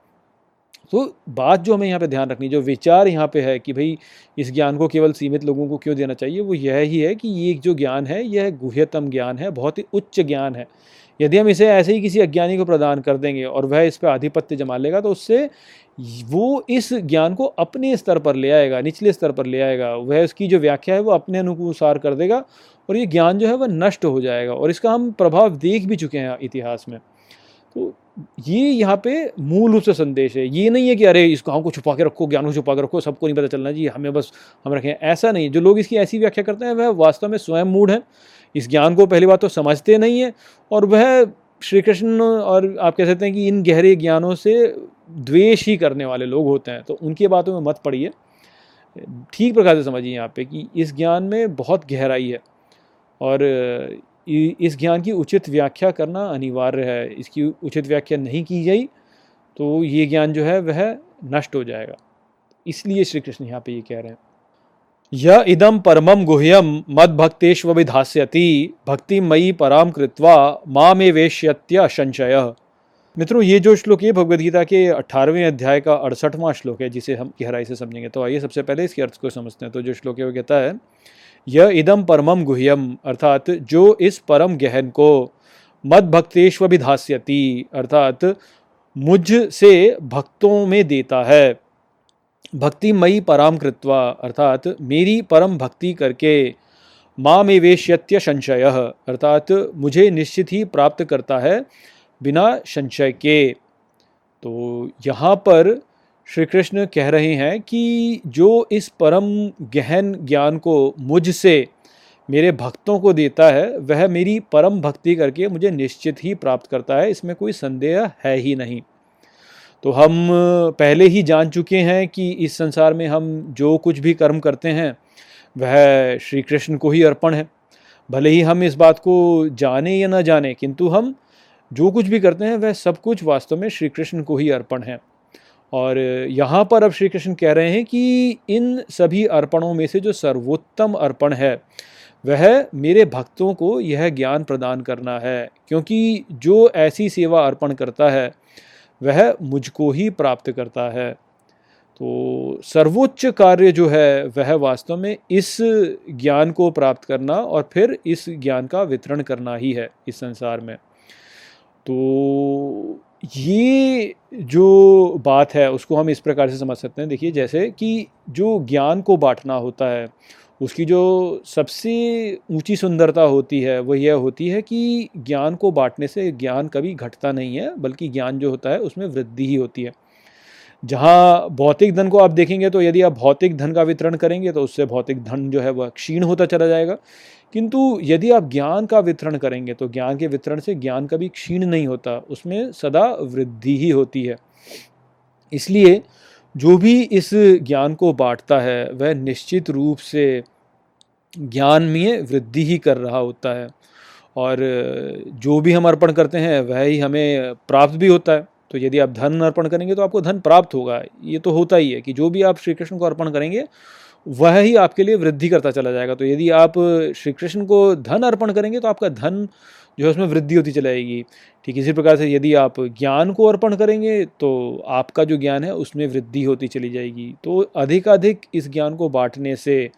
A: तो बात जो हमें यहाँ पे ध्यान रखनी, जो विचार यहाँ पे है कि भाई, इस ज्ञान को केवल सीमित लोगों को क्यों देना चाहिए, वो यह ही है कि ये जो ज्ञान है, यह गुह्यतम ज्ञान है, बहुत ही उच्च ज्ञान है। यदि हम इसे ऐसे ही किसी अज्ञानी को प्रदान कर देंगे और वह इस पर आधिपत्य जमा लेगा तो उससे वो इस ज्ञान को अपने स्तर पर ले आएगा, निचले स्तर पर ले आएगा। वह उसकी जो व्याख्या है, वो अपने अनुसार कर देगा और ये ज्ञान जो है, वह नष्ट हो जाएगा। और इसका हम प्रभाव देख भी चुके हैं इतिहास में। तो ये यहाँ पे मूल रूप से संदेश है। ये नहीं है कि, अरे इस गाँव को छुपा के रखो, ज्ञान को छुपा के रखो, सबको नहीं पता चलना जी हमें बस, हम रखें। ऐसा नहीं है। जो लोग इसकी ऐसी व्याख्या करते हैं, वह वास्तव में स्वयं मूड है। इस ज्ञान को पहली बात तो समझते नहीं है और वह श्री कृष्ण और आप कह सकते हैं कि इन गहरे ज्ञानों से द्वेष ही करने वाले लोग होते हैं। तो उनकी बातों में मत पड़िए। ठीक प्रकार से समझिए यहाँ पे कि इस ज्ञान में बहुत गहराई है और इस ज्ञान की उचित व्याख्या करना अनिवार्य है। इसकी उचित व्याख्या नहीं की गई तो ये ज्ञान जो है, वह नष्ट हो जाएगा। इसलिए श्री कृष्ण यहाँ पे ये कह रहे हैं, य इदम परमम गुह्यम मद भक्तेश्व विधास्यति, भक्ति भक्तिमयी पराम कृत्वा मामे वेश्यत्य संशय। मित्रों, ये जो श्लोक है भगवदगीता के अठारहवें अध्याय का अड़सठवां श्लोक है, जिसे हम गहराई से समझेंगे। तो आइए सबसे पहले इसके अर्थ को समझते हैं। तो जो श्लोक है, वो कहता है यह इदम परमम गुह्यम, अर्थात जो इस परम गहन को मद भक्तेष्विधास्यति अर्थात मुझ से भक्तों में देता है। भक्तिमयी पराम कृत्वा, अर्थात मेरी परम भक्ति करके माँ में वेश्यत्य संशय, अर्थात मुझे निश्चित ही प्राप्त करता है बिना संशय के। तो यहाँ पर श्री कृष्ण कह रहे हैं कि जो इस परम गहन ज्ञान को मुझसे, मेरे भक्तों को देता है, वह मेरी परम भक्ति करके मुझे निश्चित ही प्राप्त करता है, इसमें कोई संदेह है ही नहीं। तो हम पहले ही जान चुके हैं कि इस संसार में हम जो कुछ भी कर्म करते हैं, वह श्री कृष्ण को ही अर्पण है। भले ही हम इस बात को जाने या ना जाने, किंतु हम जो कुछ भी करते हैं, वह सब कुछ वास्तव में श्री कृष्ण को ही अर्पण है। और यहाँ पर अब श्री कृष्ण कह रहे हैं कि इन सभी अर्पणों में से जो सर्वोत्तम अर्पण है, वह मेरे भक्तों को यह ज्ञान प्रदान करना है, क्योंकि जो ऐसी सेवा अर्पण करता है, वह मुझको ही प्राप्त करता है। तो सर्वोच्च कार्य जो है, वह वास्तव में इस ज्ञान को प्राप्त करना और फिर इस ज्ञान का वितरण करना ही है इस संसार में। तो ये जो बात है, उसको हम इस प्रकार से समझ सकते हैं। देखिए, जैसे कि जो ज्ञान को बांटना होता है, उसकी जो सबसे ऊँची सुंदरता होती है, वो यह होती है कि ज्ञान को बांटने से ज्ञान कभी घटता नहीं है, बल्कि ज्ञान जो होता है, उसमें वृद्धि ही होती है। जहाँ भौतिक धन को आप देखेंगे तो यदि आप भौतिक धन का वितरण करेंगे तो उससे भौतिक धन जो है, वह क्षीण होता चला जाएगा। किंतु यदि आप ज्ञान का वितरण करेंगे तो ज्ञान के वितरण से ज्ञान कभी क्षीण नहीं होता, उसमें सदा वृद्धि ही होती है। इसलिए जो भी इस ज्ञान को बांटता है, वह निश्चित रूप से ज्ञान में वृद्धि ही कर रहा होता है। और जो भी हम अर्पण करते हैं, वह ही हमें प्राप्त भी होता है। तो यदि आप धन अर्पण करेंगे तो आपको धन प्राप्त होगा। ये तो होता ही है कि जो भी आप श्री कृष्ण को अर्पण करेंगे वह ही आपके लिए वृद्धि करता चला जाएगा। तो यदि आप श्री कृष्ण को धन अर्पण करेंगे तो आपका धन जो है उसमें वृद्धि होती चलाएगी ठीक, इसी प्रकार से यदि आप ज्ञान को अर्पण करेंगे तो आपका जो ज्ञान है, उसमें वृद्धि होती चली जाएगी। तो अधिकाधिक इस ज्ञान को बांटने से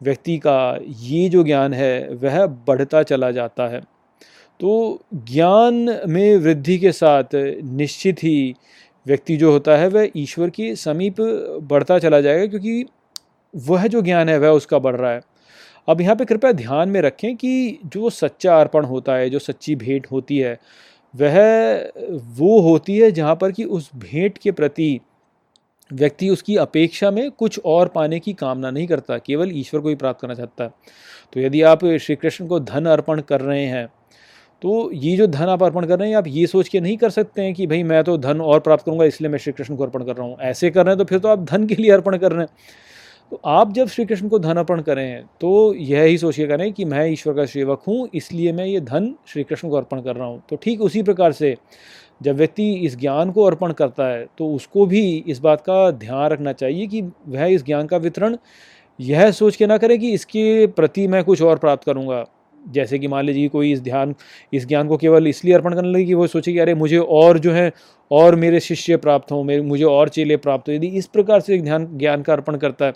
A: व्यक्ति का ये जो ज्ञान है, वह बढ़ता चला जाता है। तो ज्ञान में वृद्धि के साथ निश्चित ही व्यक्ति जो होता है, वह ईश्वर के समीप बढ़ता चला जाएगा, क्योंकि वह जो ज्ञान है, वह उसका बढ़ रहा है। अब यहाँ पे कृपया ध्यान में रखें कि जो सच्चा अर्पण होता है, जो सच्ची भेंट होती है, वह, वो होती है जहाँ पर कि उस भेंट के प्रति व्यक्ति उसकी अपेक्षा में कुछ और पाने की कामना नहीं करता, केवल ईश्वर को ही प्राप्त करना चाहता है। तो यदि आप श्री कृष्ण को धन अर्पण कर रहे हैं तो ये जो धन आप अर्पण कर रहे हैं, आप ये सोच के नहीं कर सकते हैं कि भाई मैं तो धन और प्राप्त करूँगा, इसलिए मैं श्री कृष्ण को अर्पण कर रहा हूँ। ऐसे कर रहे हैं तो फिर तो आप धन के लिए अर्पण कर रहे हैं। तो आप जब श्री कृष्ण को धन अर्पण करें तो यह ही सोचिए करें कि मैं ईश्वर का सेवक हूँ, इसलिए मैं ये धन श्री कृष्ण को अर्पण कर रहा हूँ। तो ठीक उसी प्रकार से जब व्यक्ति इस ज्ञान को अर्पण करता है तो उसको भी इस बात का ध्यान रखना चाहिए कि वह इस ज्ञान का वितरण यह सोच के ना करें कि इसके प्रति मैं कुछ और प्राप्त करूँगा। जैसे कि मान लीजिए कोई इस ध्यान, इस ज्ञान को केवल इसलिए अर्पण करने लगे कि वो सोचे कि अरे मुझे और जो है, और मेरे शिष्य प्राप्त हों, मेरे, मुझे और चेले प्राप्त हो। यदि इस प्रकार से ध्यान, ज्ञान का अर्पण करता है,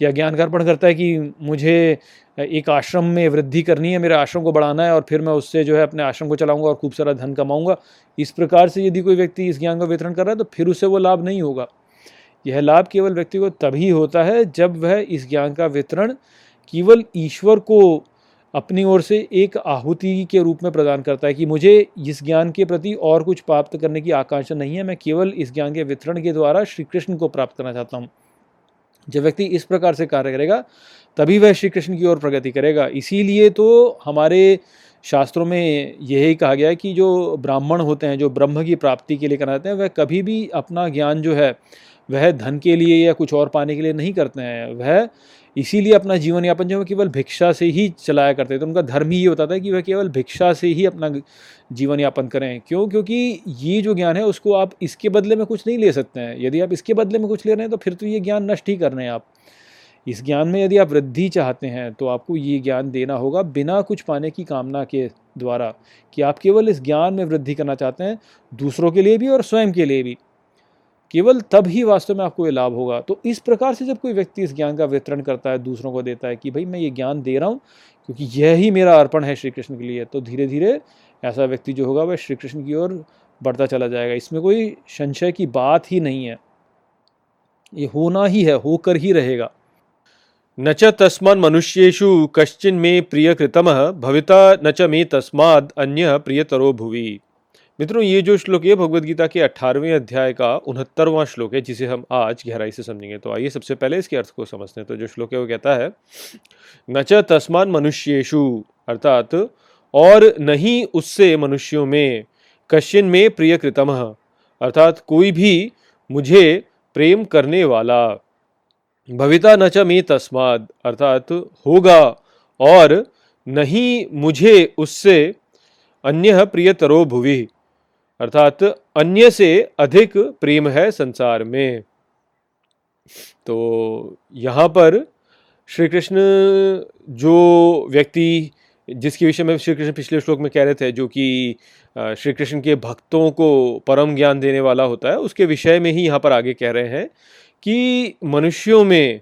A: या ज्ञान का अर्पण करता है कि मुझे एक आश्रम में वृद्धि करनी है, मेरे आश्रम को बढ़ाना है और फिर मैं उससे जो है अपने आश्रम को चलाऊँगा और खूब सारा धन कमाऊँगा, इस प्रकार से यदि कोई व्यक्ति इस ज्ञान का वितरण कर रहा है तो फिर उसे वो लाभ नहीं होगा। यह लाभ केवल व्यक्ति को तभी होता है जब वह इस ज्ञान का वितरण केवल ईश्वर को अपनी ओर से एक आहुति के रूप में प्रदान करता है कि मुझे इस ज्ञान के प्रति और कुछ प्राप्त करने की आकांक्षा नहीं है। मैं केवल इस ज्ञान के वितरण के द्वारा श्री कृष्ण को प्राप्त करना चाहता हूँ। जब व्यक्ति इस प्रकार से कार्य करेगा, तभी वह श्री कृष्ण की ओर प्रगति करेगा। इसीलिए तो हमारे शास्त्रों में यही कहा गया है कि जो ब्राह्मण होते हैं, जो ब्रह्म की प्राप्ति के लिए कराते हैं, वह कभी भी अपना ज्ञान जो है, वह धन के लिए या कुछ और पाने के लिए नहीं करते हैं। वह इसीलिए अपना जीवन यापन जो है केवल भिक्षा से ही चलाया करते थे तो उनका धर्म ही ये होता था कि वह केवल भिक्षा से ही अपना जीवन यापन करें। क्यों? क्योंकि ये जो ज्ञान है, उसको आप इसके बदले में कुछ नहीं ले सकते हैं। यदि आप इसके बदले में कुछ ले रहे हैं तो फिर तो ये ज्ञान नष्ट ही कर रहे हैं आप। इस ज्ञान में यदि आप वृद्धि चाहते हैं तो आपको ये ज्ञान देना होगा बिना कुछ पाने की कामना के द्वारा कि आप केवल इस ज्ञान में वृद्धि करना चाहते हैं, दूसरों के लिए भी और स्वयं के लिए भी। केवल तब ही वास्तव में आपको ये लाभ होगा। तो इस प्रकार से जब कोई व्यक्ति इस ज्ञान का वितरण करता है, दूसरों को देता है कि भाई मैं ये ज्ञान दे रहा हूँ, क्योंकि यह मेरा अर्पण है श्री कृष्ण के लिए तो धीरे धीरे ऐसा व्यक्ति जो होगा वह श्री कृष्ण की ओर बढ़ता चला जाएगा। इसमें कोई संशय की बात ही नहीं है। ये होना ही है, होकर ही रहेगा।
B: न च तस्मान् मनुष्येषु कश्चिन मे प्रियकृतम, भविता न च मे तस्माद अन्य प्रियतरो भुवि। मित्रों, ये जो श्लोक है भगवत गीता के अठारहवें अध्याय का उनहत्तरवां श्लोक है, जिसे हम आज गहराई से समझेंगे। तो आइए सबसे पहले इसके अर्थ को समझते हैं। तो जो श्लोक है, वो कहता है, न च तस्मान मनुष्येशु अर्थात, और नहीं उससे मनुष्यों में कश्यन में प्रिय कृतम अर्थात, कोई भी मुझे प्रेम करने वाला, भविता न च मे तस्माद अर्थात, होगा और नहीं मुझे उससे अन्य प्रियतरो भुवि अर्थात अन्य से अधिक प्रेम है संसार में। तो यहाँ पर श्री कृष्ण जो व्यक्ति, जिसके विषय में श्री कृष्ण पिछले श्लोक में कह रहे थे, जो कि श्री कृष्ण के भक्तों को परम ज्ञान देने वाला होता है, उसके विषय में ही यहाँ पर आगे कह रहे हैं कि मनुष्यों में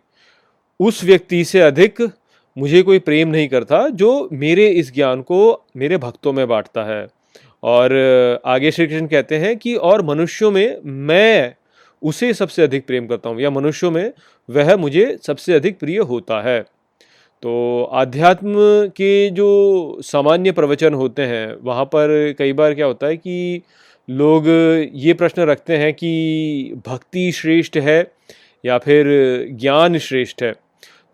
B: उस व्यक्ति से अधिक मुझे कोई प्रेम नहीं करता, जो मेरे इस ज्ञान को मेरे भक्तों में बांटता है। और आगे श्री कृष्ण कहते हैं कि और मनुष्यों में मैं उसे सबसे अधिक प्रेम करता हूँ या मनुष्यों में वह मुझे सबसे अधिक प्रिय होता है। तो आध्यात्म के जो सामान्य प्रवचन होते हैं, वहाँ पर कई बार क्या होता है कि लोग ये प्रश्न रखते हैं कि भक्ति श्रेष्ठ है या फिर ज्ञान श्रेष्ठ है?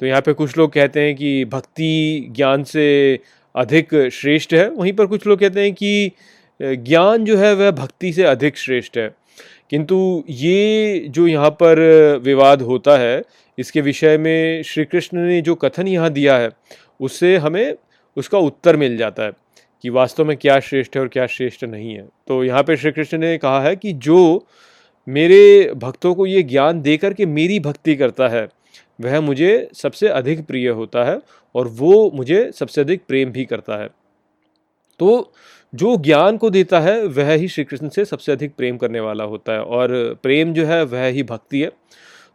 B: तो यहाँ पे कुछ लोग कहते हैं कि भक्ति ज्ञान से अधिक श्रेष्ठ है। वहीं पर कुछ लोग कहते हैं कि ज्ञान जो है वह भक्ति से अधिक श्रेष्ठ है। किंतु ये जो यहाँ पर विवाद होता है, इसके विषय में श्री कृष्ण ने जो कथन यहाँ दिया है, उससे हमें उसका उत्तर मिल जाता है कि वास्तव में क्या श्रेष्ठ है और क्या श्रेष्ठ नहीं है। तो यहाँ पे श्री कृष्ण ने कहा है कि जो मेरे भक्तों को ये ज्ञान दे कर के मेरी भक्ति करता है, वह मुझे सबसे अधिक प्रिय होता है और वो मुझे सबसे अधिक प्रेम भी करता है। तो जो ज्ञान को देता है, वह ही श्री कृष्ण से सबसे अधिक प्रेम करने वाला होता है और प्रेम जो है, वह ही भक्ति है।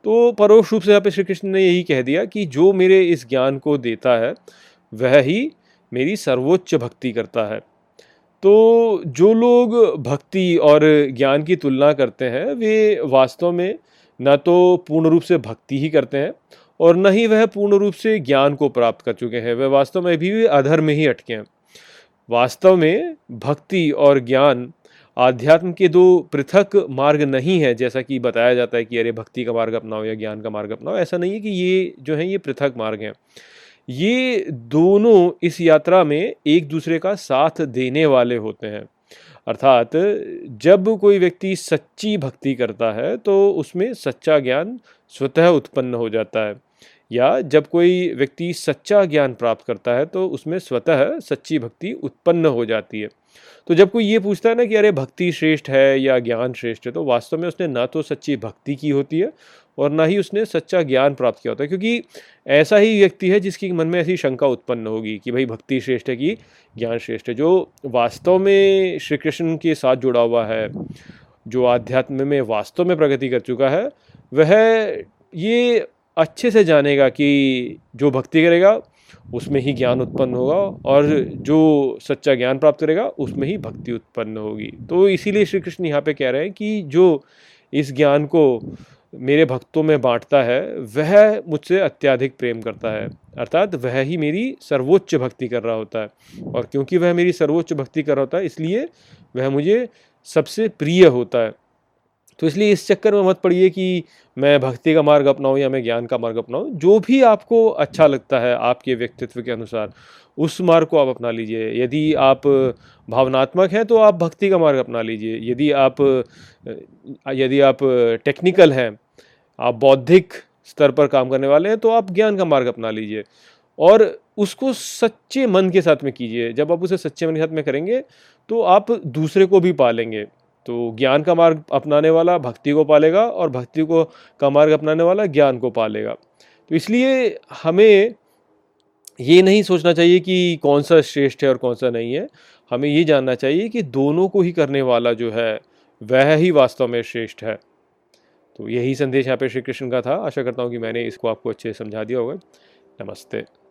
B: तो परोक्ष रूप से यहाँ पे श्री कृष्ण ने यही कह दिया कि जो मेरे इस ज्ञान को देता है, वह ही मेरी सर्वोच्च भक्ति करता है। तो जो लोग भक्ति और ज्ञान की तुलना करते हैं, वे वास्तव में न तो पूर्ण रूप से भक्ति ही करते हैं और न ही वह पूर्ण रूप से ज्ञान को प्राप्त कर चुके हैं। वह वास्तव में भी अधर्म में ही अटके हैं। वास्तव में भक्ति और ज्ञान आध्यात्म के दो पृथक मार्ग नहीं है, जैसा कि बताया जाता है कि अरे भक्ति का मार्ग अपनाओ या ज्ञान का मार्ग अपनाओ, ऐसा नहीं है कि ये जो है ये पृथक मार्ग हैं। ये दोनों इस यात्रा में एक दूसरे का साथ देने वाले होते हैं। अर्थात जब कोई व्यक्ति सच्ची भक्ति करता है तो उसमें सच्चा ज्ञान स्वतः उत्पन्न हो जाता है। या जब कोई व्यक्ति सच्चा ज्ञान प्राप्त करता है तो उसमें स्वतः सच्ची भक्ति उत्पन्न हो जाती है। तो जब कोई ये पूछता है ना कि अरे भक्ति श्रेष्ठ है या ज्ञान श्रेष्ठ है तो वास्तव में उसने ना तो सच्ची भक्ति की होती है और ना ही उसने सच्चा ज्ञान प्राप्त किया होता है। क्योंकि ऐसा ही व्यक्ति है जिसकी मन में ऐसी शंका उत्पन्न होगी कि भाई भक्ति श्रेष्ठ है कि ज्ञान श्रेष्ठ है, जो वास्तव में श्री कृष्ण के साथ जुड़ा हुआ है, जो आध्यात्म में वास्तव में प्रगति कर चुका है, वह ये अच्छे से जानेगा कि जो भक्ति करेगा, उसमें ही ज्ञान उत्पन्न होगा और जो सच्चा ज्ञान प्राप्त करेगा, उसमें ही भक्ति उत्पन्न होगी। तो इसीलिए श्री कृष्ण यहाँ पे कह रहे हैं कि जो इस ज्ञान को मेरे भक्तों में बांटता है, वह मुझसे अत्याधिक प्रेम करता है। अर्थात वह ही मेरी सर्वोच्च भक्ति कर रहा होता है। और क्योंकि वह मेरी सर्वोच्च भक्ति कर रहा होता है, इसलिए वह मुझे सबसे प्रिय होता है। तो इसलिए इस चक्कर में मत पड़िए कि मैं भक्ति का मार्ग अपनाऊँ या मैं ज्ञान का मार्ग अपनाऊँ। जो भी आपको अच्छा लगता है आपके व्यक्तित्व के अनुसार, उस मार्ग को आप अपना लीजिए। यदि आप भावनात्मक हैं तो आप भक्ति का मार्ग अपना लीजिए। यदि आप यदि आप टेक्निकल हैं, आप बौद्धिक स्तर पर काम करने वाले हैं तो आप ज्ञान का मार्ग अपना लीजिए। और उसको सच्चे मन के साथ में कीजिए। जब आप उसे सच्चे मन के साथ में करेंगे तो आप दूसरे को भी पालेंगे। तो ज्ञान का मार्ग अपनाने वाला भक्ति को पालेगा और भक्ति को का मार्ग अपनाने वाला ज्ञान को पालेगा। तो इसलिए हमें ये नहीं सोचना चाहिए कि कौन सा श्रेष्ठ है और कौन सा नहीं है। हमें ये जानना चाहिए कि दोनों को ही करने वाला जो है, वह ही वास्तव में श्रेष्ठ है। तो यही संदेश यहाँ पे श्री कृष्ण का था। आशा करता हूँ कि मैंने इसको आपको अच्छे से समझा दिया होगा। नमस्ते।